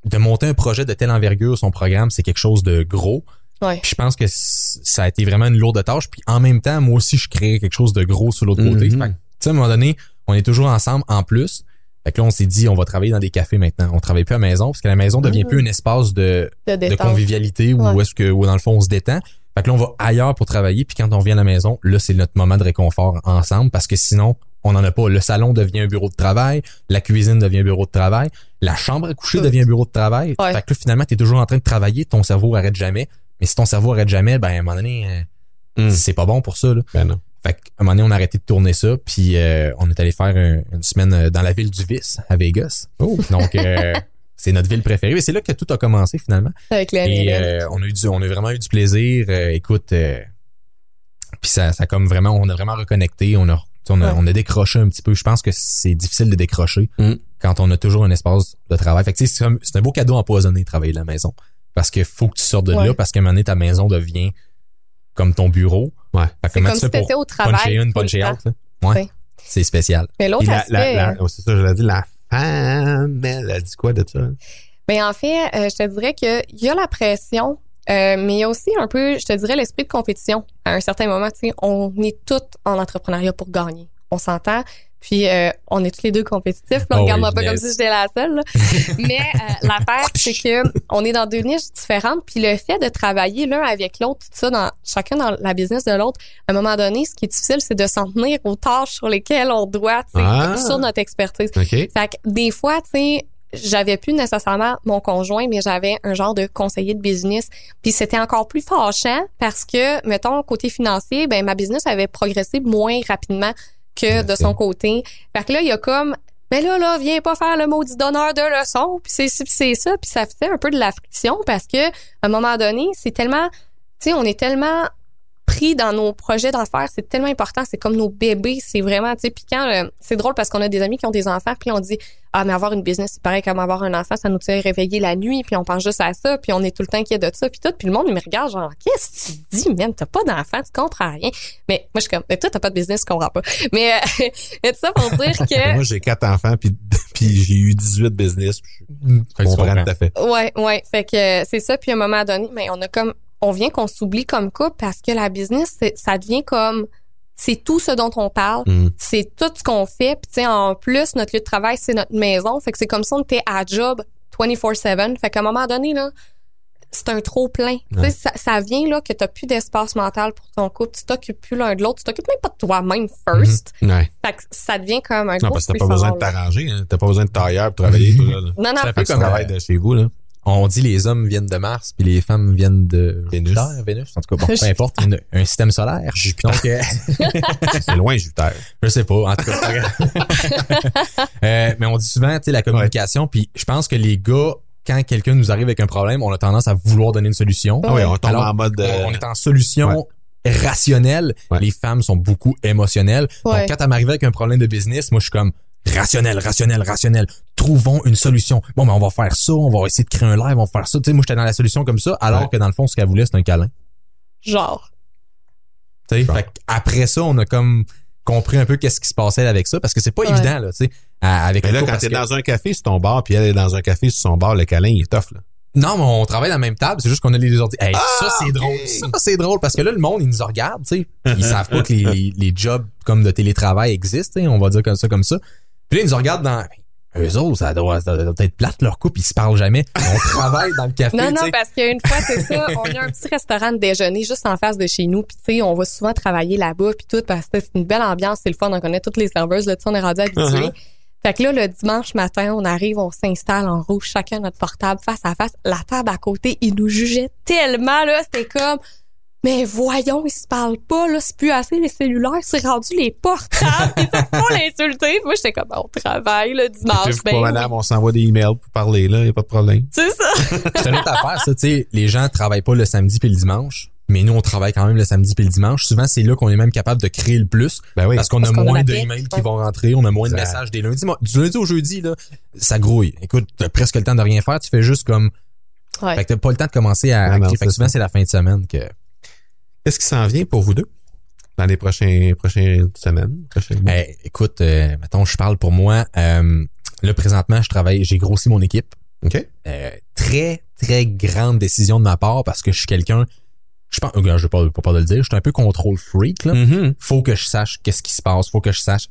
C: de monter un projet de telle envergure, son programme, c'est quelque chose de gros.
B: Ouais.
C: Puis je pense que ça a été vraiment une lourde tâche. Puis en même temps, moi aussi, je crée quelque chose de gros sur l'autre côté.
A: Mhm.
C: Fait que, tu sais, à un moment donné, on est toujours ensemble en plus. Fait que là, on s'est dit, on va travailler dans des cafés maintenant. On travaille plus à la maison parce que la maison devient
B: Mhm.
C: plus un espace de,
B: De
C: convivialité où
B: Ouais.
C: est-ce que où dans le fond on se détend. Fait que là on va ailleurs pour travailler puis quand on vient à la maison, là c'est notre moment de réconfort ensemble parce que sinon on n'en a pas. Le salon devient un bureau de travail, la cuisine devient un bureau de travail, la chambre à coucher
B: Tout.
C: devient un bureau de travail.
B: Ouais.
C: Fait que là finalement tu es toujours en train de travailler, ton cerveau arrête jamais. Mais si ton cerveau arrête jamais, ben à un moment donné euh,
A: Hmm.
C: c'est pas bon pour ça là.
A: Ben non.
C: Fait qu'à un moment donné, on a arrêté de tourner ça, puis euh, on est allé faire un- une semaine euh, dans la ville du vice, à Vegas.
A: Oh.
C: Donc, euh, c'est notre ville préférée. Et c'est là que tout a commencé finalement.
B: Avec
C: Et euh, on a eu du, on a vraiment eu du plaisir. Euh, écoute, euh, puis ça, ça comme vraiment, on a vraiment reconnecté. On a, on a,
B: Ouais.
C: on a décroché un petit peu. Je pense que c'est difficile de décrocher
A: Mm.
C: quand on a toujours un espace de travail. Fait que tu sais, c'est c'est un beau cadeau empoisonné travailler de la maison parce que faut que tu sortes de
B: Ouais.
C: là parce qu'à un moment donné ta maison devient comme ton bureau.
A: Ouais.
C: Fait que
B: C'est
C: comment
B: comme
C: tu
B: si t'étais au travail.
C: puncher
B: le
C: puncher out? Ouais,
B: Ouais.
C: c'est spécial.
B: Mais l'autre
A: la,
B: aspect,
A: la,
B: euh,
A: la- c'est ça, je l'ai dit, la femme, elle a dit quoi de ça?
B: Ben en fait, euh, je te dirais qu'il y a la pression, euh, mais il y a aussi un peu, je te dirais, l'esprit de compétition. À un certain moment, tu sais, on est toutes en entrepreneuriat pour gagner. On s'entend? Puis euh, on est tous les deux compétitifs. Là,
C: Oh
B: regarde-moi
C: oui,
B: pas comme si j'étais la seule. là. mais euh, l'affaire, c'est que on est dans deux niches différentes. Puis le fait de travailler l'un avec l'autre, tout ça, dans chacun dans la business de l'autre, à un moment donné, ce qui est difficile, c'est de s'en tenir aux tâches sur lesquelles on doit,
A: Ah.
B: sur notre expertise.
A: OK?
B: Fait que des fois, tu sais, j'avais plus nécessairement mon conjoint, mais j'avais un genre de conseiller de business. Puis c'était encore plus fâchant parce que, mettons, côté financier, ben ma business avait progressé moins rapidement que de son côté. Fait que là, il y a comme mais là, là, viens pas faire le maudit donneur de leçons, puis c'est c'est ça, puis ça fait un peu de la friction parce que à un moment donné, c'est tellement, tu sais, on est tellement pris dans nos projets d'affaires, c'est tellement important, c'est comme nos bébés, c'est vraiment, tu sais, puis quand, euh, c'est drôle parce qu'on a des amis qui ont des enfants, puis on dit, ah, mais avoir une business, c'est pareil comme avoir un enfant, ça nous tient réveiller la nuit, puis on pense juste à ça, puis on est tout le temps inquiet de ça, puis tout, puis le monde, il me regarde genre, qu'est-ce que tu dis, man, t'as pas d'enfant, tu comprends rien. Mais moi, je suis comme, mais toi, t'as pas de business, tu comprends pas. Mais, euh, mais tout ça pour dire que,
A: Moi, j'ai quatre enfants, puis, puis j'ai eu 18 business. puis Je
C: Fait que tu
A: comprends
C: comprends.
A: tout à fait.
B: Ouais, ouais. Fait que euh, c'est ça. Puis à un moment donné, mais on a comme, on vient qu'on s'oublie comme couple parce que la business, ça devient comme, c'est tout ce dont on parle.
A: Mm.
B: C'est tout ce qu'on fait. Puis tu sais, en plus, notre lieu de travail, c'est notre maison. Fait que c'est comme si on était à job 24/7. Fait qu'à un moment donné là, c'est un trop plein.
A: Ouais.
B: ça, ça vient là que t'as plus d'espace mental pour ton couple. Tu t'occupes plus l'un de l'autre. Tu t'occupes même pas de toi-même first.
A: Ouais.
B: Fait que ça devient comme un
A: Non,
B: gros
A: parce que t'as pas besoin de
B: là.
A: t'arranger, hein. T'as pas besoin de tailleur pour travailler, toi, là.
B: Non, non,
C: Ça
A: Fait que tu travailles de chez vous, là.
C: On dit les hommes viennent de Mars, puis les femmes viennent de
A: Vénus.
C: Jupiter, Vénus. En tout cas, bon, peu importe, une- un système solaire.
A: Jupiter.
C: Donc, euh,
A: C'est loin, Jupiter.
C: je sais pas. En tout cas. Euh, mais on dit souvent, tu sais, la communication. Puis je pense que les gars, quand quelqu'un nous arrive avec un problème, on a tendance à vouloir donner une solution.
A: Ah oui, on tombe
C: Alors,
A: en mode... euh,
C: On est en solution rationnelle.
A: Ouais.
C: Les femmes sont beaucoup émotionnelles.
B: Ouais.
C: Donc, quand elle m'arrive avec un problème de business, moi, je suis comme rationnel, rationnel, rationnel. Trouvons une solution. Bon, ben, on va faire ça, on va essayer de créer un live, on va faire ça. Tu sais, moi, j'étais dans la solution comme ça, alors
A: Ouais.
C: que dans le fond, ce qu'elle voulait, c'est un câlin.
B: Genre.
C: Tu sais, fait après ça, on a comme compris un peu qu'est-ce qui se passait avec ça, parce que c'est pas
B: Ouais.
C: évident, là, tu sais, avec
A: Mais là, quand t'es
C: que-
A: dans un café sur ton bar, puis elle est dans un café sur son bar, le câlin, il est tough, là.
C: Non, mais on travaille à la même table, c'est juste qu'on a les deux ordi. Hey,
A: Ah,
C: ça, c'est drôle. Ça, c'est drôle parce que là, le monde, ils nous regardent, tu sais. Ils savent pas que les, les, les jobs comme de télétravail existent, tu sais, on va dire comme ça, comme ça. Puis là, ils nous regardent dans. Eux autres, ça doit, ça doit être plate leur couple, ils se parlent jamais. On travaille dans le café.
B: Non, non, parce qu'une fois, c'est ça, on a un petit restaurant de déjeuner juste en face de chez nous, puis tu sais, on va souvent travailler là-bas, puis tout, parce que c'est une belle ambiance, c'est le fun, on connaît toutes les serveuses, là, tu sais, on est rendu habitués.
A: Uh-huh.
B: Fait que là, le dimanche matin, on arrive, on s'installe en rouge, chacun notre portable, face à face. La table à côté, ils nous jugeaient tellement, là, c'était comme... Mais voyons, ils se parlent pas, là, c'est plus assez les cellulaires, c'est rendu les portables, ils peuvent pas l'insulter. Moi, j'étais comme, on travaille le dimanche, ben
A: pas,
B: oui.
A: madame, on s'envoie des emails pour parler, là, y a pas de problème.
B: C'est ça.
C: C'est une autre affaire, ça, tu sais. Les gens travaillent pas le samedi puis le dimanche. Mais nous, on travaille quand même le samedi puis le dimanche. Souvent, c'est là qu'on est même capable de créer le plus.
A: Ben oui.
C: Parce qu'on a
B: a
C: moins
B: la
C: de
B: paix.
C: emails qui vont rentrer, on a moins de messages des lundis. Du lundi au jeudi, là, ça grouille. Écoute, t'as presque le temps de rien faire. Tu fais juste comme.
B: Ouais.
C: Fait que t'as pas le temps de commencer à.
A: Non,
C: créer. fait que souvent,
A: ça.
C: c'est la fin de semaine que.
A: Qu'est-ce qui s'en vient pour vous deux dans les prochains, prochaines semaines? Prochains mois?
C: Eh, écoute, euh, mettons, je parle pour moi. Euh, là, présentement, je travaille, j'ai grossi mon équipe.
A: OK?
C: Euh, très, très grande décision de ma part parce que je suis quelqu'un. Je pense, euh, je vais pas, pas de le dire, je suis un peu contrôle freak, là.
A: Mhm.
C: Faut que je sache qu'est-ce qui se passe, faut que je sache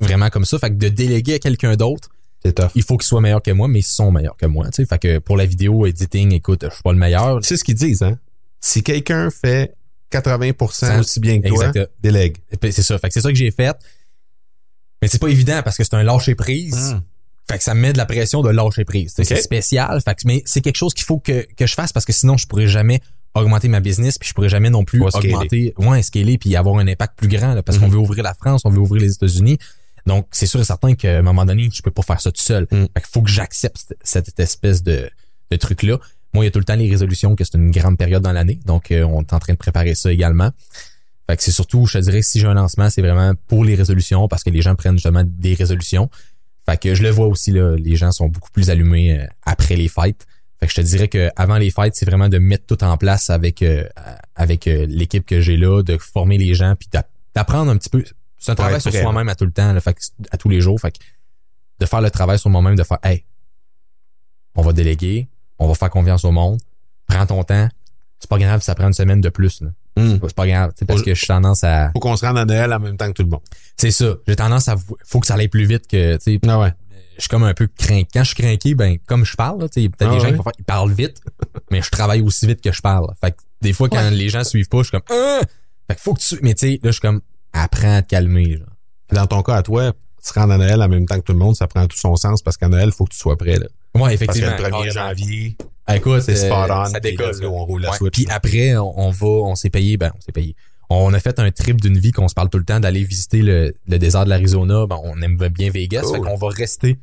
C: vraiment comme ça. Fait que de déléguer à quelqu'un d'autre, il faut qu'ils soient meilleurs que moi, mais ils sont meilleurs que moi. Tu sais, fait que pour la vidéo editing, écoute, je suis pas le meilleur.
A: C'est ce qu'ils disent, hein? Si quelqu'un fait 80%
C: Ça-
A: aussi bien que toi,
C: Exact.
A: délègue.
C: C'est ça. Fait que c'est ça que j'ai fait. Mais c'est pas évident parce que c'est un lâcher prise.
A: Mm.
C: Fait que ça me met de la pression de lâcher prise. C'est spécial. Fait que, mais c'est quelque chose qu'il faut que, que je fasse parce que sinon je pourrais jamais augmenter ma business puis je pourrais jamais non plus augmenter, ouais, scaler puis avoir un impact plus grand là, parce
A: Mhm.
C: qu'on veut ouvrir la France, on veut ouvrir les États-Unis. Donc, c'est sûr et certain qu'à un moment donné, je peux pas faire ça tout seul.
A: Mm.
C: Fait qu'il faut que j'accepte cette espèce de, de truc-là. Moi, il y a tout le temps les résolutions, que c'est une grande période dans l'année. Donc, euh, on est en train de préparer ça également. Fait que c'est surtout, je te dirais, si j'ai un lancement, c'est vraiment pour les résolutions, parce que les gens prennent justement des résolutions. Fait que je le vois aussi, là, les gens sont beaucoup plus allumés euh, après les fêtes. Fait que je te dirais que avant les fêtes, c'est vraiment de mettre tout en place avec euh, avec euh, l'équipe que j'ai là, de former les gens, puis d'a- d'apprendre un petit peu. C'est un travail sur soi-même à tout le temps, là, fait que, à tous les jours. Fait que de faire le travail sur moi-même, de faire Hey, on va déléguer, on va faire confiance au monde, prends ton temps. C'est pas grave, si ça prend une semaine de plus. là.
A: Hmm.
C: C'est pas grave, parce que je suis tendance à.
A: Faut qu'on se rende à Noël en même temps que tout le monde.
C: C'est ça. J'ai tendance à. Faut que ça aille plus vite que. Tu
A: Ah ouais.
C: je suis comme un peu craint. Quand je suis craqué, ben comme je parle, il y a peut-être
A: Ah
C: des gens qui vont faire, ils parlent vite, mais je travaille aussi vite que je parle. Fait que des fois quand
B: Ouais.
C: les gens suivent pas, je suis comme ah! Fait que faut que tu mais tu sais, là je suis comme apprends à te calmer. Genre.
A: Dans ton cas, à toi, se rendre à Noël en même temps que tout le monde, ça prend tout son sens parce qu'à Noël, il faut que tu sois prêt. Là.
C: Ouais,
A: Parce que
C: effectivement.
A: le 1er
C: carrément.
A: janvier,
C: Ah, Écoute,
A: c'est
C: euh,
A: spot on.
C: ça
A: puis
C: décolle. là.
A: on roule la
C: Ouais.
A: switch.
C: Puis après, on, on va, on s'est payé, ben on s'est payé. On a fait un trip d'une vie qu'on se parle tout le temps d'aller visiter le, le désert de l'Arizona. Ben, on aime bien Vegas,
A: Cool.
C: fait qu'on va rester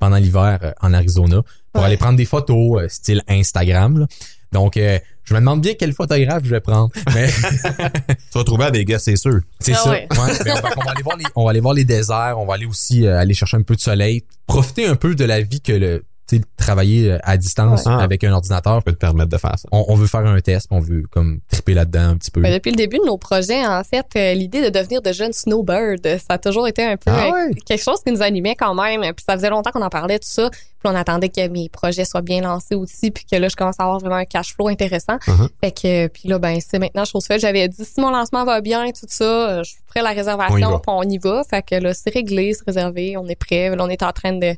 C: pendant l'hiver euh, en Arizona pour
B: Ouais.
C: aller prendre des photos euh, style Instagram. là. Donc, euh, je me demande bien quel photographe je vais prendre. Mais
A: Tu vas trouver à Vegas, c'est sûr.
C: c'est
B: Ah
C: ça.
B: ouais.
C: Ouais. Ben, on, va, aller voir les, on va aller voir les déserts. On va aller aussi euh, aller chercher un peu de soleil, profiter un peu de la vie que le, sais, travailler euh, à distance
A: Ouais.
C: avec un ordinateur.
A: Je peux te permettre de faire ça.
C: On, on veut faire un test, on veut comme triper là-dedans un petit peu.
B: Ben, depuis le début de nos projets, en fait, euh, l'idée de devenir de jeunes snowbirds, ça a toujours été un peu
A: Ah
B: euh,
A: ouais?
B: quelque chose qui nous animait quand même. Puis ça faisait longtemps qu'on en parlait, tout ça. Puis on attendait que mes projets soient bien lancés aussi, puis que là, je commence à avoir vraiment un cash flow intéressant.
A: Uh-huh.
B: Fait que, puis là, ben, c'est maintenant chose faite. J'avais dit, si mon lancement va bien, tout ça, je ferai la
A: On y
B: réservation,
A: va.
B: puis on y va. Fait que là, c'est réglé, c'est réservé, on est prêt. Là, on est en train de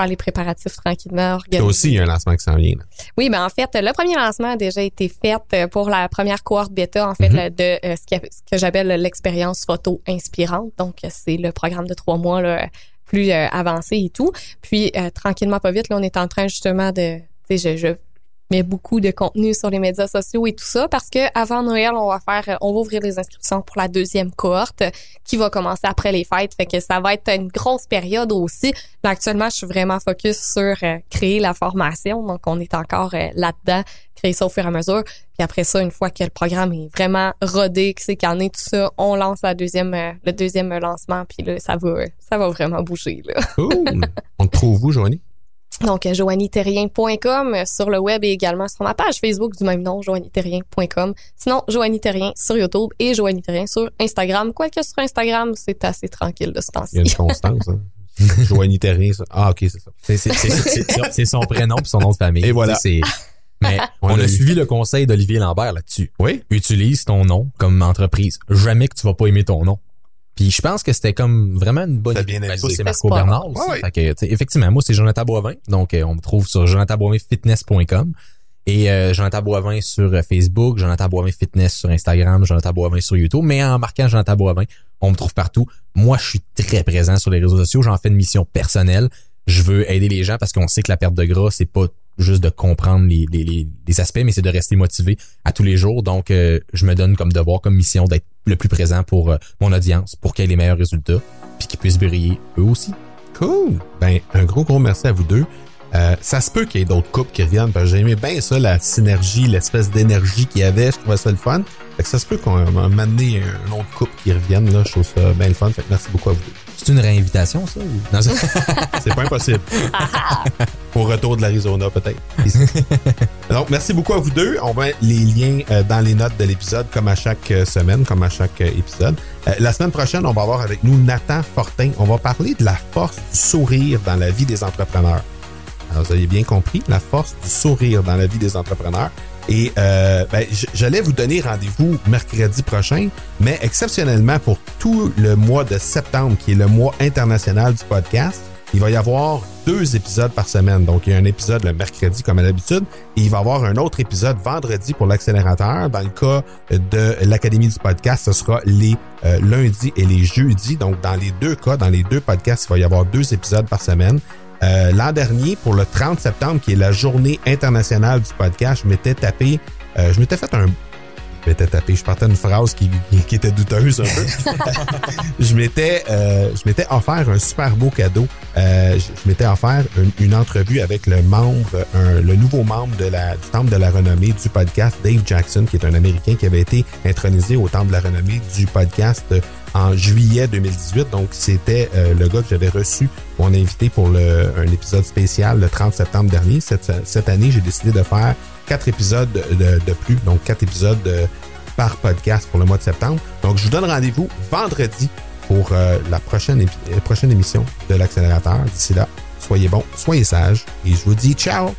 B: faire les préparatifs tranquillement, organiser.
A: aussi, il y a un lancement qui s'en vient. là.
B: Oui, ben en fait, le premier lancement a déjà été fait euh, pour la première cohorte bêta, en fait,
A: Mhm.
B: là, de euh, ce, que j'appelle l'expérience photo inspirante. Donc, c'est le programme de trois mois là, plus euh, avancé et tout. Puis, euh, tranquillement, pas vite, là, on est en train justement de... Je mets beaucoup de contenu sur les médias sociaux et tout ça parce que avant Noël, on va faire, euh, on va ouvrir les inscriptions pour la deuxième cohorte qui va commencer après les fêtes. Fait que ça va être une grosse période aussi. Là, actuellement, je suis vraiment focus sur euh, créer la formation. Donc, on est encore euh, là-dedans, créer ça au fur et à mesure. Puis après ça, une fois que le programme est vraiment rodé, que c'est canné, tout ça, on lance la deuxième, le deuxième lancement. Puis là, ça va, ça va vraiment bouger, là.
A: Cool. On te trouve où, Joanie?
B: Donc, euh, joanniterrien.com euh, sur le web et également sur ma page Facebook du même nom, joanniterrien.com. Sinon, Joanie Terrien sur YouTube et Joanie Terrien sur Instagram. Quoique sur Instagram, c'est assez tranquille de ce
A: Il y a
B: temps-ci.
A: une constance. Hein? Joanie Terrien, ça. Ah, OK, c'est ça.
C: C'est, son prénom puis son nom de famille.
A: Et voilà.
C: C'est, mais
A: On
C: a
A: eu.
C: suivi le conseil d'Olivier Lambert là-dessus.
A: Oui?
C: Utilise ton nom comme entreprise. Jamais que tu vas pas aimer ton nom. Puis je pense que c'était comme vraiment une bonne
A: bien
C: Ben, c'est Marco Bernard
B: mal.
C: aussi.
A: Ouais, ouais.
C: Fait que, tu sais, effectivement, moi, c'est Jonathan Boivin. Donc, euh, on me trouve sur jonathanboivinfitness.com et euh, Jonathan Boivin sur euh, Facebook, Jonathan Boivin Fitness sur Instagram, Jonathan Boivin sur YouTube. Mais en marquant Jonathan Boivin, on me trouve partout. Moi, je suis très présent sur les réseaux sociaux. J'en fais une mission personnelle. Je veux aider les gens parce qu'on sait que la perte de gras, c'est pas juste de comprendre les, les, les, aspects, mais c'est de rester motivé à tous les jours. Donc, euh, je me donne comme devoir, comme mission d'être le plus présent pour euh, mon audience, pour qu'elle ait les meilleurs résultats, puis qu'ils puissent briller eux aussi.
A: Cool. Ben, un gros, gros merci à vous deux. Euh, ça se peut qu'il y ait d'autres couples qui reviennent, parce que j'aimais bien ça, la synergie, l'espèce d'énergie qu'il y avait. Je trouvais ça le fun. Fait que ça se peut qu'on va m'amener un autre couple qui revienne. Là. Je trouve ça bien le fun. Fait que merci beaucoup à vous deux.
C: C'est une réinvitation, ça? ou- Non, ça-
A: C'est pas impossible. Au retour de l'Arizona, peut-être. Donc, merci beaucoup à vous deux. On va mettre les liens euh, dans les notes de l'épisode, comme à chaque euh, semaine, comme à chaque euh, épisode. La semaine prochaine, on va avoir avec nous Nathan Fortin. On va parler de la force du sourire dans la vie des entrepreneurs. Alors, vous avez bien compris, la force du sourire dans la vie des entrepreneurs. Et euh, ben, j'allais vous donner rendez-vous mercredi prochain, mais exceptionnellement pour tout le mois de septembre, qui est le mois international du podcast, il va y avoir deux épisodes par semaine. Donc, il y a un épisode le mercredi, comme à l'habitude, et il va y avoir un autre épisode vendredi pour l'accélérateur. Dans le cas de l'Académie du podcast, ce sera les euh, lundis et les jeudis. Donc, dans les deux cas, dans les deux podcasts, il va y avoir deux épisodes par semaine. Euh, L'an dernier, pour le 30 septembre, qui est la journée internationale du podcast, je m'étais tapé, euh, je m'étais fait un m'étais tapé, je partais une phrase qui, qui était douteuse un peu. je m'étais, euh, je m'étais offert un super beau cadeau. Euh, je, je m'étais offert une, une entrevue avec le membre, un- le nouveau membre de la, du Temple de la Renommée du podcast, Dave Jackson, qui est un Américain qui avait été intronisé au Temple de la Renommée du podcast euh, en juillet 2018. Donc, c'était euh, le gars que j'avais reçu, mon invité pour le, un épisode spécial le 30 septembre dernier. Cette, cette année, j'ai décidé de faire quatre épisodes de, plus, donc quatre épisodes par podcast pour le mois de septembre. Donc, je vous donne rendez-vous vendredi pour euh, la prochaine, prochaine émission de l'accélérateur. D'ici là, soyez bons, soyez sages et je vous dis ciao!